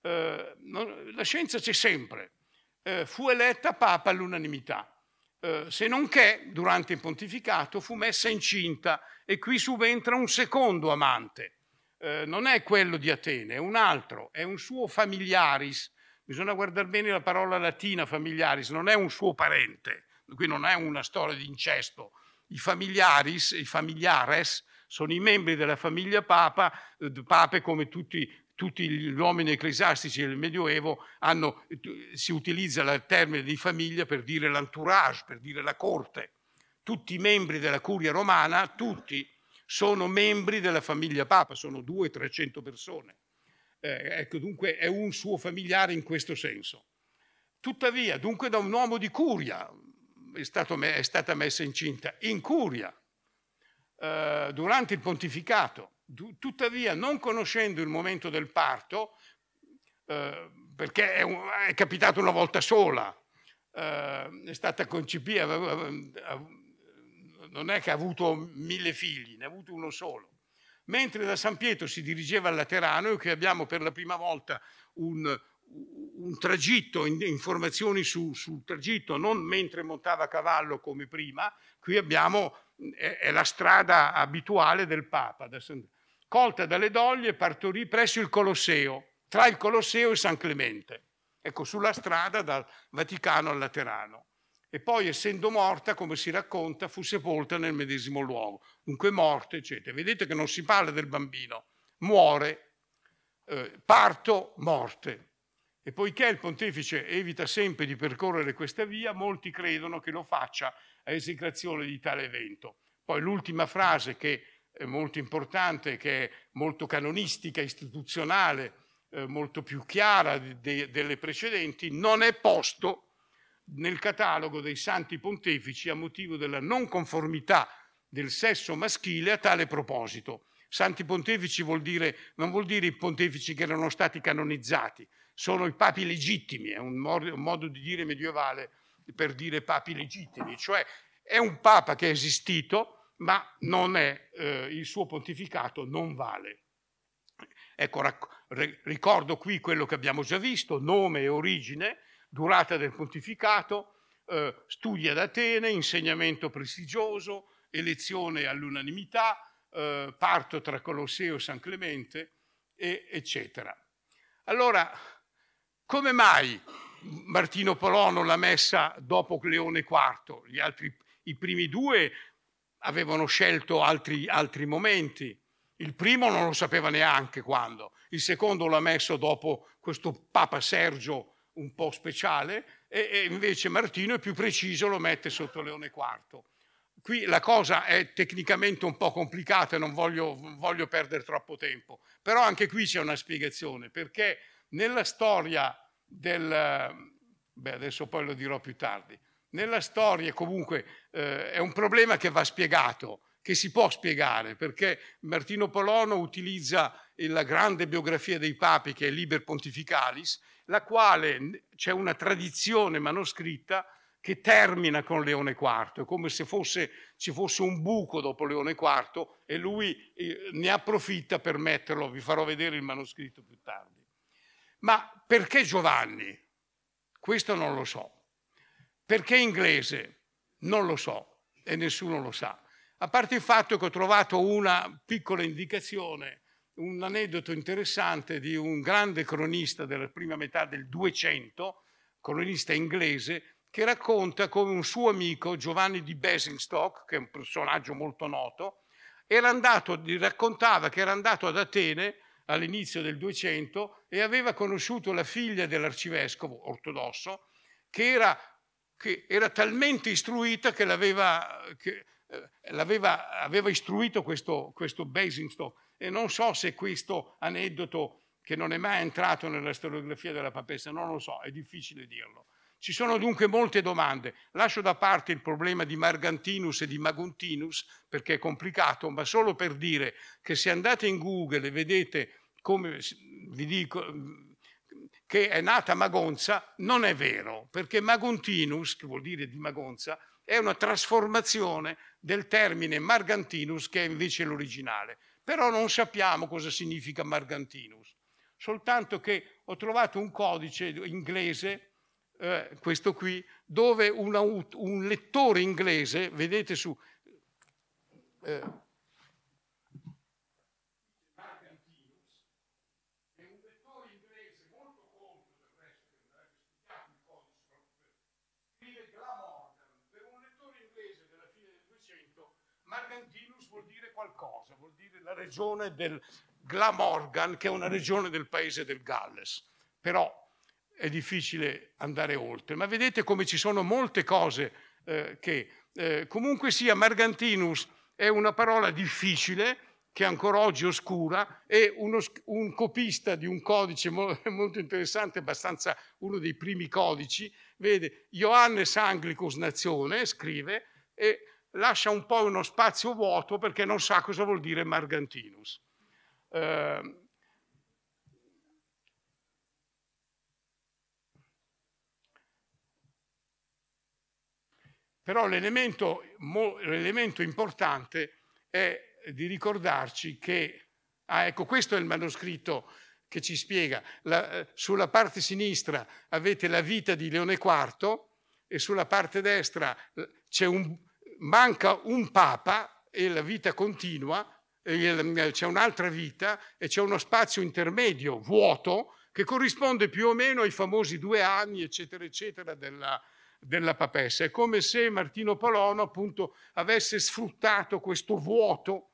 eh, la scienza c'è sempre, eh, fu eletta papa all'unanimità. Eh, se non che durante il pontificato fu messa incinta e qui subentra un secondo amante. Eh, non è quello di Atene, è un altro, è un suo familiaris, Bisogna guardare bene la parola latina familiaris, non è un suo parente, qui non è una storia di incesto. I familiaris, i familiares, sono i membri della famiglia papa, eh, pape come tutti, tutti gli uomini ecclesiastici del Medioevo hanno, si utilizza il termine di famiglia per dire l'entourage, per dire la corte. Tutti i membri della curia romana, tutti, sono membri della famiglia papa, sono 200-300 persone. Eh, ecco, dunque è un suo familiare in questo senso. Tuttavia, dunque da un uomo di curia è, stato, è stata messa incinta, in curia, eh, durante il pontificato. Tuttavia, non conoscendo il momento del parto, eh, perché è, un, è, capitato una volta sola, eh, è stata concepita, non è che ha avuto mille figli, ne ha avuto uno solo mentre da San Pietro si dirigeva al Laterano e che abbiamo per la prima volta un, un tragitto, informazioni su, sul tragitto, non mentre montava a cavallo come prima, qui abbiamo, è, è la strada abituale del Papa. Colta dalle doglie, partorì presso il Colosseo, tra il Colosseo e San Clemente, ecco, sulla strada dal Vaticano al Laterano e poi essendo morta, come si racconta, fu sepolta nel medesimo luogo. Dunque morte, eccetera. Vedete che non si parla del bambino, muore, eh, parto, morte. E poiché il pontefice evita sempre di percorrere questa via, molti credono che lo faccia a esecrazione di tale evento. Poi l'ultima frase che è molto importante, che è molto canonistica, istituzionale, eh, molto più chiara de- de- delle precedenti, non è posto nel catalogo dei santi pontefici a motivo della non conformità del sesso maschile a tale proposito. Santi pontefici vuol dire, non vuol dire i pontefici che erano stati canonizzati, sono i papi legittimi, è un modo, un modo di dire medievale per dire papi legittimi, cioè è un papa che è esistito, ma è, eh, il suo pontificato non vale. Ecco, ricordo qui quello che abbiamo già visto, nome e origine, durata del pontificato, eh, studi ad Atene, insegnamento prestigioso, elezione all'unanimità, eh, parto tra Colosseo e San Clemente, e, eccetera. Allora, come mai Martino Polono l'ha messa dopo Leone IV? Gli altri, I primi due avevano scelto altri, altri momenti. Il primo non lo sapeva neanche quando, il secondo l'ha messo dopo questo Papa Sergio un po' speciale e, e invece Martino è più preciso, lo mette sotto Leone IV. Qui la cosa è tecnicamente un po' complicata e non voglio, voglio perdere troppo tempo, però anche qui c'è una spiegazione, perché nella storia del... beh adesso poi lo dirò più tardi, nella storia comunque eh, è un problema che va spiegato, che si può spiegare, perché Martino Polono utilizza la grande biografia dei papi che è Liber Pontificalis, la quale c'è una tradizione manoscritta che termina con Leone IV, come se fosse, ci fosse un buco dopo Leone IV e lui eh, ne approfitta per metterlo, vi farò vedere il manoscritto più tardi. Ma perché Giovanni? Questo non lo so. Perché inglese? Non lo so e nessuno lo sa. A parte il fatto che ho trovato una piccola indicazione, un aneddoto interessante di un grande cronista della prima metà del 200, cronista inglese, che racconta come un suo amico, Giovanni di Basingstoke, che è un personaggio molto noto, era andato, raccontava che era andato ad Atene all'inizio del 200 e aveva conosciuto la figlia dell'arcivescovo ortodosso, che era, che era talmente istruita che l'aveva, che, eh, l'aveva aveva istruito questo, questo Basingstoke. E non so se questo aneddoto, che non è mai entrato nella storiografia della papessa, non lo so, è difficile dirlo. Ci sono dunque molte domande. Lascio da parte il problema di Margantinus e di Maguntinus perché è complicato, ma solo per dire che se andate in Google e vedete come vi dico che è nata Magonza, non è vero, perché Maguntinus, che vuol dire di Magonza, è una trasformazione del termine Margantinus che è invece l'originale. Però non sappiamo cosa significa Margantinus, soltanto che ho trovato un codice inglese eh, questo qui, dove una, un lettore inglese, vedete su... Eh, Margantinus vuol dire qualcosa, vuol dire la regione del Glamorgan, che è una regione del paese del Galles. Però è difficile andare oltre, ma vedete come ci sono molte cose eh, che eh, comunque sia Margantinus è una parola difficile che ancora oggi oscura, è uno, un copista di un codice molto interessante, abbastanza uno dei primi codici, vede Johannes Anglicus Nazione, scrive, e lascia un po' uno spazio vuoto perché non sa cosa vuol dire Margantinus. Eh, Però l'elemento, importante è di ricordarci che, ah, ecco, questo è il manoscritto che ci spiega. La, eh, sulla parte sinistra avete la vita di Leone IV e sulla parte destra eh, un, manca un papa e la vita continua, c'è un'altra vita e c'è uno spazio intermedio vuoto che corrisponde più o meno ai famosi due anni, eccetera, eccetera, della, della papessa. È come se Martino Polono appunto avesse sfruttato questo vuoto,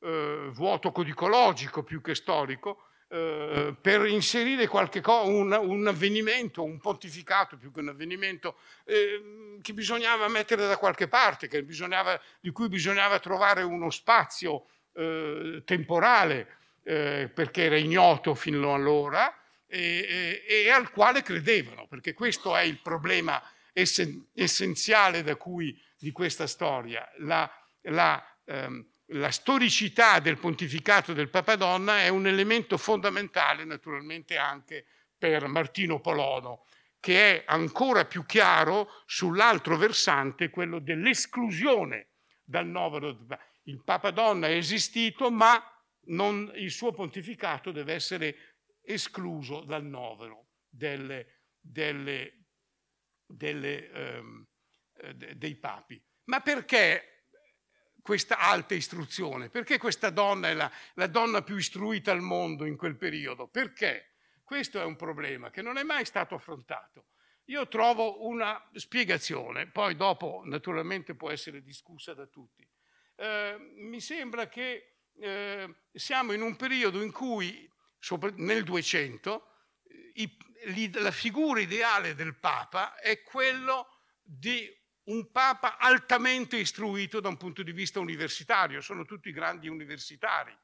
eh, vuoto codicologico più che storico, eh, per inserire qualche co- un, un, avvenimento, un pontificato più che un avvenimento eh, che bisognava mettere da qualche parte, di cui bisognava trovare uno spazio eh, temporale eh, perché era ignoto fino allora e, e, e al quale credevano, perché questo è il problema essenziale da cui, di questa storia. La, la, ehm, la storicità del pontificato del Papadonna è un elemento fondamentale naturalmente anche per Martino Polono, che è ancora più chiaro sull'altro versante, quello dell'esclusione dal novero. il Papa Donna è esistito, ma non, il suo pontificato deve essere escluso dal novero delle, delle, delle, ehm, dei papi. Ma perché questa alta istruzione? Perché questa donna è la, la donna più istruita al mondo in quel periodo? Perché? Questo è un problema che non è mai stato affrontato. Io trovo una spiegazione, poi dopo naturalmente può essere discussa da tutti. Eh, mi sembra che eh, siamo in un periodo in cui, nel 200, i, la figura ideale del Papa è quello di un Papa altamente istruito da un punto di vista universitario, sono tutti grandi universitari.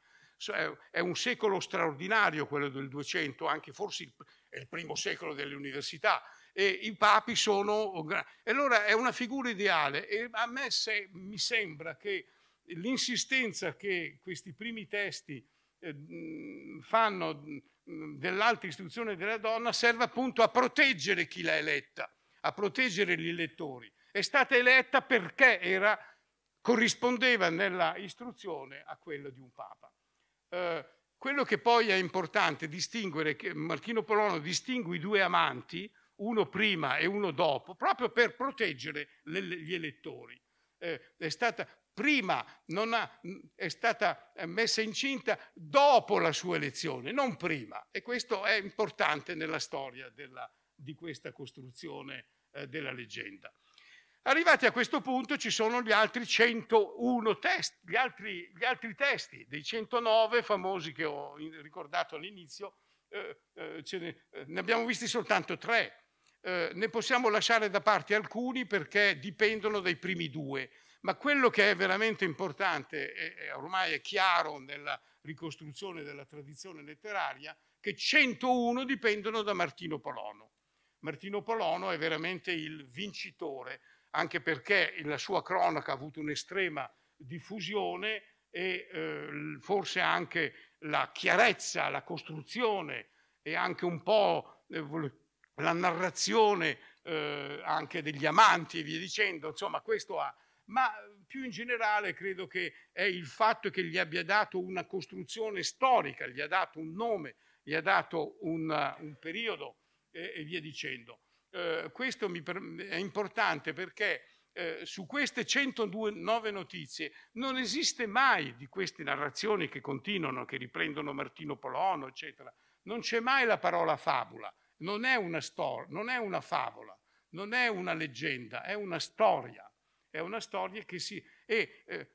È un secolo straordinario quello del 200, anche forse è il primo secolo delle università, e i papi sono... E allora è una figura ideale. E a me se, mi sembra che l'insistenza che questi primi testi eh, fanno dell'alta istruzione della donna serve appunto a proteggere chi l'ha eletta, a proteggere gli elettori. È stata eletta perché era, corrispondeva nella istruzione a quella di un papa. Eh, quello che poi è importante distinguere, che Marchino Polono distingue i due amanti, uno prima e uno dopo, proprio per proteggere le, gli elettori. Eh, è stata prima ha, è stata eh, messa incinta dopo la sua elezione, non prima. E questo è importante nella storia della, di questa costruzione eh, della leggenda. Arrivati a questo punto ci sono gli altri 101 testi, gli altri, gli altri testi dei 109 famosi che ho ricordato all'inizio, eh, eh, ne, eh, ne, abbiamo visti soltanto tre. Eh, ne possiamo lasciare da parte alcuni perché dipendono dai primi due ma quello che è veramente importante, e ormai è chiaro nella ricostruzione della tradizione letteraria, che 101 dipendono da Martino Polono. Martino Polono è veramente il vincitore, anche perché la sua cronaca ha avuto un'estrema diffusione e eh, forse anche la chiarezza, la costruzione e anche un po' eh, la narrazione eh, anche degli amanti e via dicendo, insomma questo ha ma più in generale credo che è il fatto che gli abbia dato una costruzione storica, gli ha dato un nome, gli ha dato un, un periodo eh, e via dicendo. Eh, questo mi, è importante perché eh, su queste 109 notizie non esiste mai di queste narrazioni che continuano, che riprendono Martino Polono, eccetera, non c'è mai la parola fabula, non è una storia, non è una favola, non è una leggenda, è una storia è una storia che si... e eh,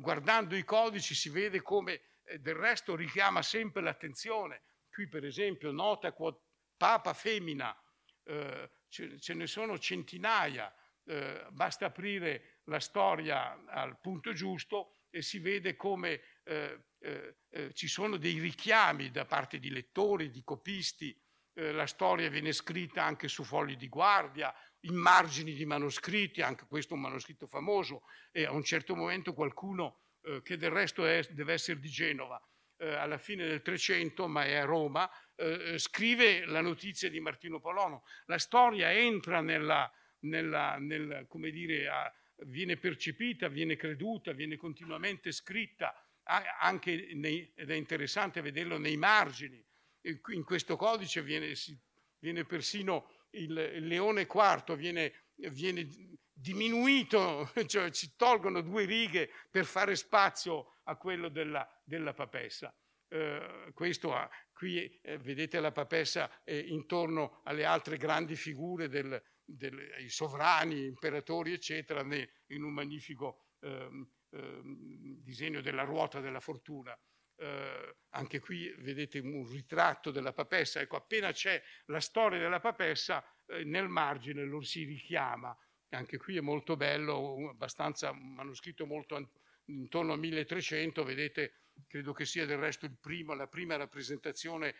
guardando i codici si vede come eh, del resto richiama sempre l'attenzione. Qui per esempio nota quod papa femmina, eh, ce, ce, ne sono centinaia, eh, basta aprire la storia al punto giusto e si vede come eh, eh, ci sono dei richiami da parte di lettori, di copisti, la storia viene scritta anche su fogli di guardia, in margini di manoscritti, anche questo è un manoscritto famoso, e a un certo momento qualcuno, eh, che del resto è, deve essere di Genova, eh, alla fine del 300, ma è a Roma, eh, scrive la notizia di Martino Polono. La storia entra nella, nella, nel, come dire, a, viene percepita, viene creduta, viene continuamente scritta, anche nei, ed è interessante vederlo nei margini. In questo codice viene, viene persino il, leone quarto viene, viene diminuito, cioè ci tolgono due righe per fare spazio a quello della, della papessa. Eh, questo ha, qui eh, vedete la papessa eh, intorno alle altre grandi figure dei del, sovrani, imperatori, eccetera, in un magnifico ehm, ehm, disegno della ruota della fortuna eh, anche qui vedete un ritratto della papessa, ecco appena c'è la storia della papessa eh, nel margine lo si richiama, anche qui è molto bello, abbastanza un manoscritto molto intorno al 1300, vedete credo che sia del resto primo, la prima rappresentazione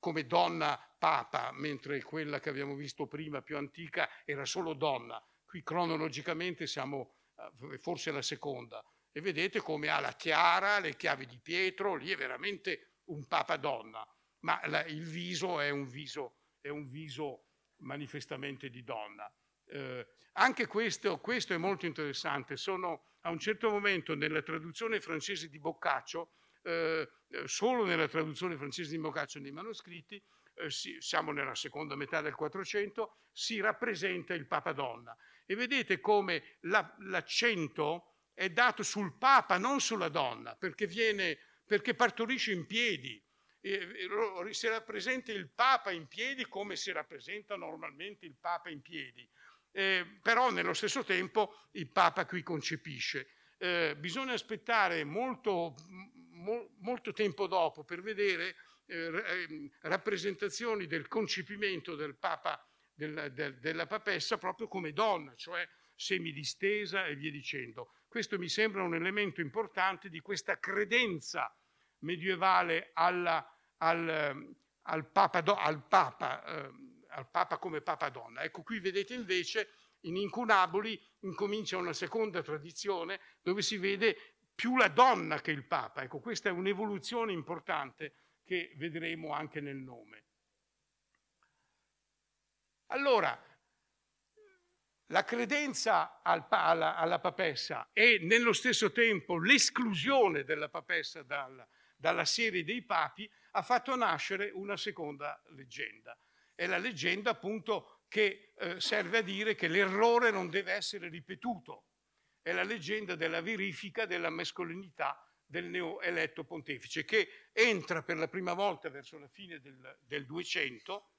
come donna papa, mentre quella che abbiamo visto prima, più antica, era solo donna. Qui cronologicamente siamo eh, forse la seconda e vedete come ha la chiara, le chiavi di Pietro, lì è veramente un papa donna, ma la, il viso è un viso, è un viso manifestamente di donna. Eh, anche questo, questo, è molto interessante. Sono a un certo momento nella traduzione francese di Boccaccio, eh, eh solo nella traduzione francese di Boccaccio nei manoscritti, eh, si, siamo nella seconda metà del 400, si rappresenta il Papa Donna. E vedete come la, l'accento è dato sul Papa, non sulla donna, perché, viene, perché partorisce in piedi. E, si rappresenta il Papa in piedi come si rappresenta normalmente il Papa in piedi. Eh, però nello stesso tempo il Papa qui concepisce. Eh, bisogna aspettare molto, mo, molto tempo dopo per vedere eh, ehm, rappresentazioni del concepimento del Papa, del, del, della papessa proprio come donna, cioè semidistesa e via dicendo. Questo mi sembra un elemento importante di questa credenza medievale alla, al, al, Papa, al, Papa, eh, al Papa come Papa donna. Ecco, qui vedete invece in Incunaboli incomincia una seconda tradizione dove si vede più la donna che il Papa. Ecco, questa è un'evoluzione importante che vedremo anche nel nome. Allora, la credenza al, alla, alla, papessa e nello stesso tempo l'esclusione della papessa dal, dalla serie dei papi ha fatto nascere una seconda leggenda. È la leggenda appunto che eh, serve a dire che l'errore non deve essere ripetuto. È la leggenda della verifica della mascolinità del neoeletto pontefice, che entra per la prima volta verso la fine del, del 200,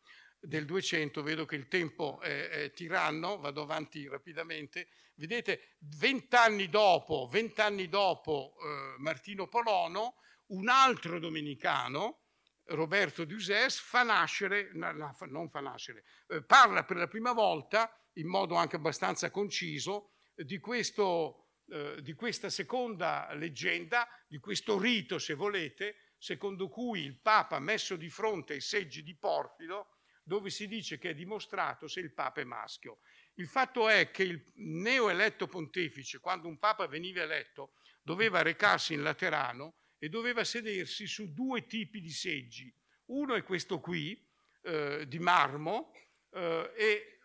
del 200, vedo che il tempo è, è, tiranno, vado avanti rapidamente, vedete, vent'anni dopo, vent'anni dopo eh, Martino Polono, un altro domenicano, Roberto Duses, fa nascere, no, non fa nascere, eh, parla per la prima volta, in modo anche abbastanza conciso, di questo eh, di questa seconda leggenda, di questo rito, se volete, secondo cui il Papa messo di fronte ai seggi di Porfido, dove si dice che è dimostrato se il Papa è maschio. Il fatto è che il neoeletto pontefice, quando un Papa veniva eletto, doveva recarsi in Laterano e doveva sedersi su due tipi di seggi. Uno è questo qui, eh, di marmo, eh, e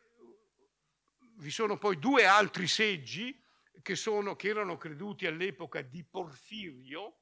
vi sono poi due altri seggi che, sono, che erano creduti all'epoca di Porfirio.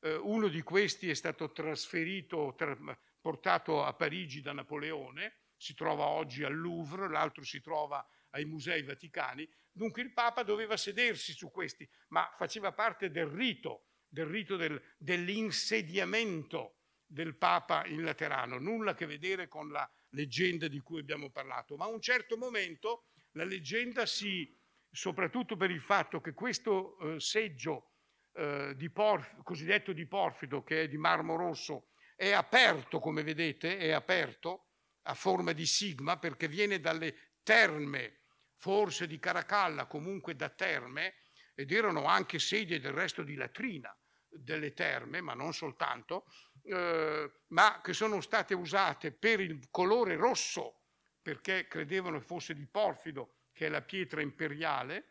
Eh, uno di questi è stato trasferito, tra, portato a Parigi da Napoleone, si trova oggi al Louvre, l'altro si trova ai Musei Vaticani. Dunque il Papa doveva sedersi su questi, ma faceva parte del rito, del rito del, dell'insediamento del Papa in Laterano, nulla a che vedere con la leggenda di cui abbiamo parlato. Ma a un certo momento la leggenda si soprattutto per il fatto che questo eh, seggio eh, di Porf, cosiddetto di Porfido, che è di marmo rosso, è aperto, come vedete, è aperto a forma di sigma perché viene dalle terme, forse di Caracalla, comunque da terme, ed erano anche sedie del resto di latrina delle terme, ma non soltanto, eh, ma che sono state usate per il colore rosso, perché credevano fosse di porfido che è la pietra imperiale.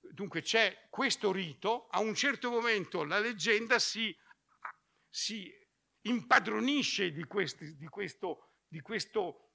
Dunque c'è questo rito, a un certo momento la leggenda si, si impadronisce di, questi, di, questo, di, questo,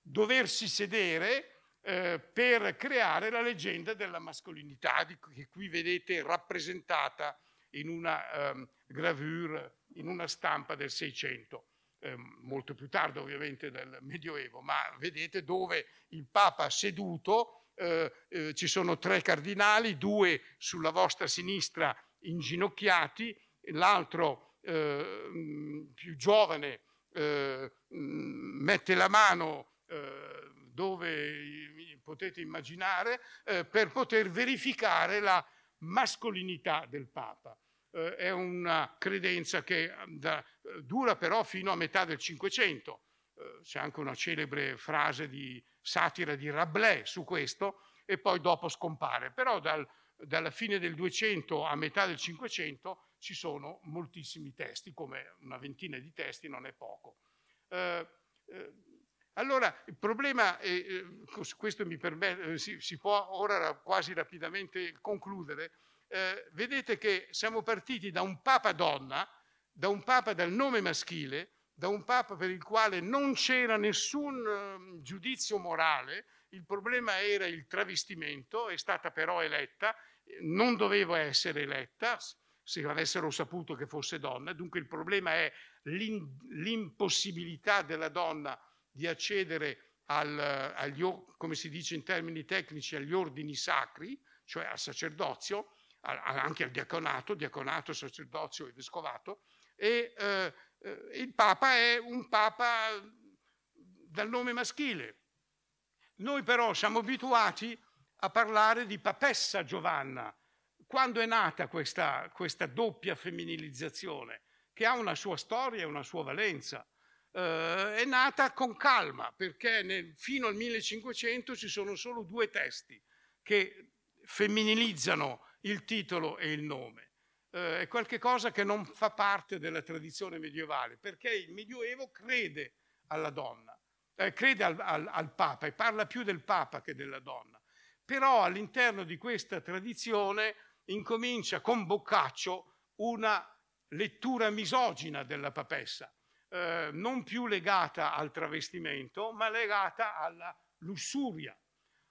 doversi sedere eh, per creare la leggenda della mascolinità, che qui vedete rappresentata in una um, gravure, in una stampa del 600 ehm, molto più tardi ovviamente del Medioevo, ma vedete dove il Papa seduto eh, eh, ci sono tre cardinali, due sulla vostra sinistra inginocchiati, l'altro eh, più giovane eh, mette la mano eh, dove potete immaginare eh, per poter verificare la mascolinità del Papa. è una credenza che da, dura però fino a metà del Cinquecento eh, c'è anche una celebre frase di satira di Rabelais su questo, e poi dopo scompare. Però dal, dalla fine del 200 a metà del 500 ci sono moltissimi testi, come una ventina di testi non è poco. Eh, eh, allora, il problema, è, eh, questo mi permette, eh, si, si, può ora quasi rapidamente concludere, eh, vedete che siamo partiti da un papa donna, da un papa dal nome maschile, da un Papa per il quale non c'era nessun ehm, giudizio morale, il problema era il travestimento, è stata però eletta, non doveva essere eletta, se avessero saputo che fosse donna, dunque il problema è l'impossibilità della donna di accedere al, agli, come si dice in termini tecnici, agli ordini sacri, cioè al sacerdozio, anche al diaconato, diaconato, sacerdozio e vescovato, e eh, eh, il Papa è un Papa dal nome maschile. Noi però siamo abituati a parlare di papessa Giovanna. Quando è nata questa, questa doppia femminilizzazione, che ha una sua storia e una sua valenza? Uh, è nata con calma, perché nel, fino al 1500 ci sono solo due testi che femminilizzano il titolo e il nome. Uh, è qualcosa che non fa parte della tradizione medievale, perché il Medioevo crede alla donna eh, crede al, al, al Papa e parla più del Papa che della donna. Però all'interno di questa tradizione incomincia con Boccaccio una lettura misogina della papessa, eh, non più legata al travestimento, ma legata alla lussuria,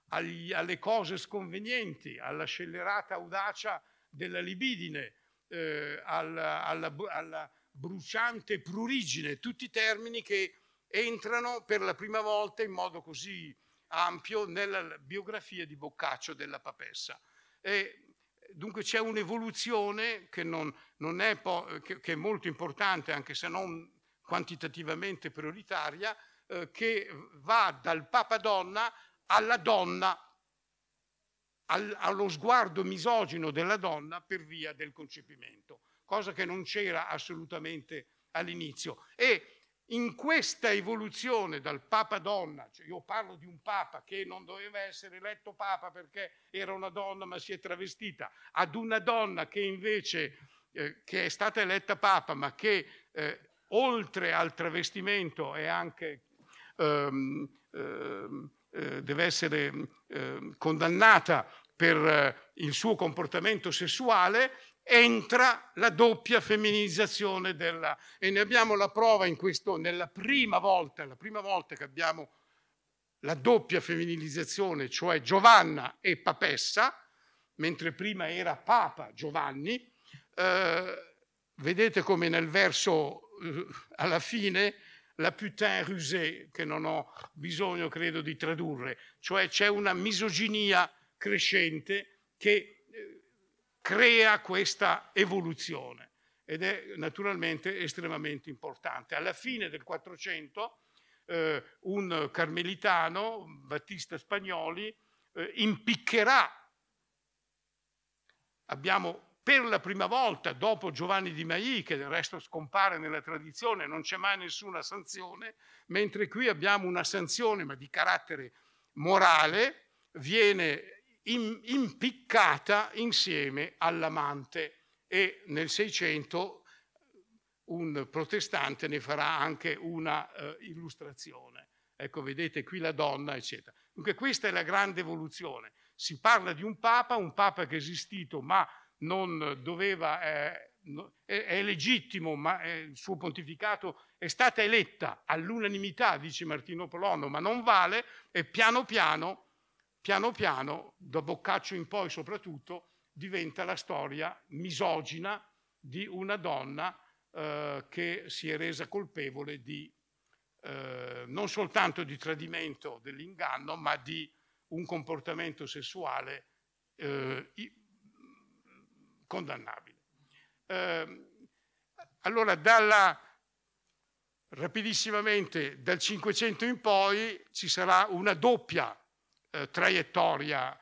agli, alle cose sconvenienti, alla scellerata audacia della libidine, eh, alla, alla, alla bruciante prurigine, tutti termini che entrano per la prima volta in modo così ampio nella biografia di Boccaccio della Papessa. E dunque c'è un'evoluzione che, non, non è che, che, è molto importante, anche se non quantitativamente prioritaria, eh, che va dal Papa donna alla donna, al, allo sguardo misogino della donna per via del concepimento, cosa che non c'era assolutamente all'inizio. E in questa evoluzione dal Papa donna, cioè io parlo di un Papa che non doveva essere eletto Papa perché era una donna ma si è travestita, ad una donna che invece eh, che è stata eletta Papa ma che eh, oltre al travestimento è anche, ehm, ehm, eh, deve essere ehm, condannata per eh, il suo comportamento sessuale, entra la doppia femminilizzazione della... E ne abbiamo la prova in questo, nella prima volta, la prima volta che abbiamo la doppia femminilizzazione, cioè Giovanna e Papessa, mentre prima era Papa Giovanni, eh, vedete come nel verso eh, alla fine la putain rusée, che non ho bisogno credo di tradurre, cioè c'è una misoginia crescente che crea questa evoluzione ed è naturalmente estremamente importante. Alla fine del 400 eh, un carmelitano, Battista Spagnoli, eh, impiccherà, abbiamo per la prima volta dopo Giovanni di Maì, che del resto scompare nella tradizione, non c'è mai nessuna sanzione, mentre qui abbiamo una sanzione ma di carattere morale, viene impiccata insieme all'amante e nel 600 un protestante ne farà anche una uh, illustrazione. Ecco, vedete qui la donna, eccetera. Dunque questa è la grande evoluzione. Si parla di un papa, un papa che è esistito ma non doveva, eh, è, è, legittimo, ma eh, il suo pontificato è stata eletta all'unanimità, dice Martino Polono, ma non vale e piano piano piano piano, da Boccaccio in poi soprattutto, diventa la storia misogina di una donna eh, che si è resa colpevole di eh, non soltanto di tradimento dell'inganno, ma di un comportamento sessuale eh, condannabile. Ehm, allora, dalla, rapidissimamente, dal Cinquecento in poi ci sarà una doppia eh, traiettoria,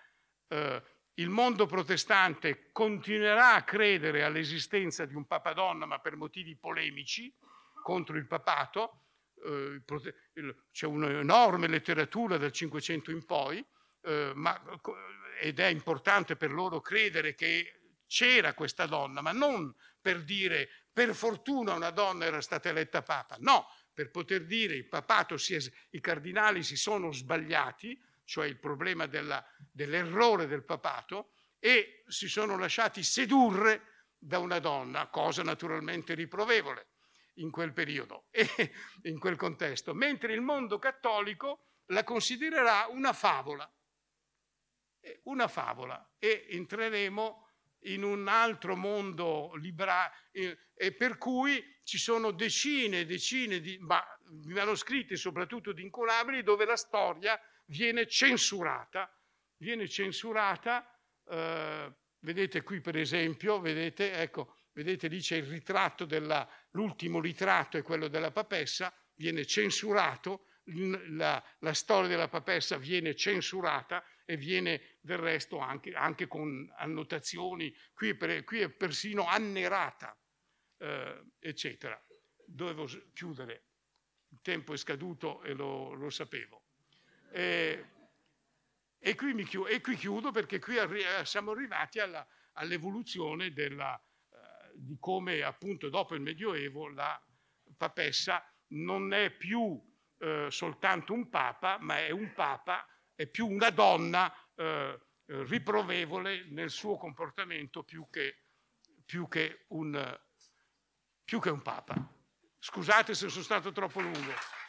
eh, il mondo protestante continuerà a credere all'esistenza di un papadonna, ma per motivi polemici contro il papato. Eh, c'è un'enorme letteratura dal Cinquecento in poi, eh, ed è importante per loro credere che c'era questa donna, ma non per dire per fortuna una donna era stata eletta papa, no, per poter dire il papato, si è, i cardinali si sono sbagliati, cioè il problema della, dell'errore del papato, e si sono lasciati sedurre da una donna, cosa naturalmente riprovevole in quel periodo e in quel contesto, mentre il mondo cattolico la considererà una favola, una favola. E entreremo in un altro mondo liberale e per cui ci sono decine e decine di manoscritti, soprattutto di incolabili, dove la storia viene censurata, viene censurata, eh, vedete qui per esempio, vedete, ecco, vedete lì c'è il ritratto, della, l'ultimo ritratto è quello della papessa, viene censurato, la, la, storia della papessa viene censurata e viene del resto anche, anche con annotazioni, qui è, per, qui è persino annerata, eh, eccetera. Dovevo chiudere, il tempo è scaduto e lo, lo sapevo. E, e, qui chiudo, e, qui chiudo, perché qui arri- siamo arrivati all'evoluzione della, eh, di come appunto dopo il Medioevo la papessa non è più eh, soltanto un papa, ma è un papa, è più una donna eh, riprovevole nel suo comportamento più che, più che, un, più che un papa. Scusate se sono stato troppo lungo.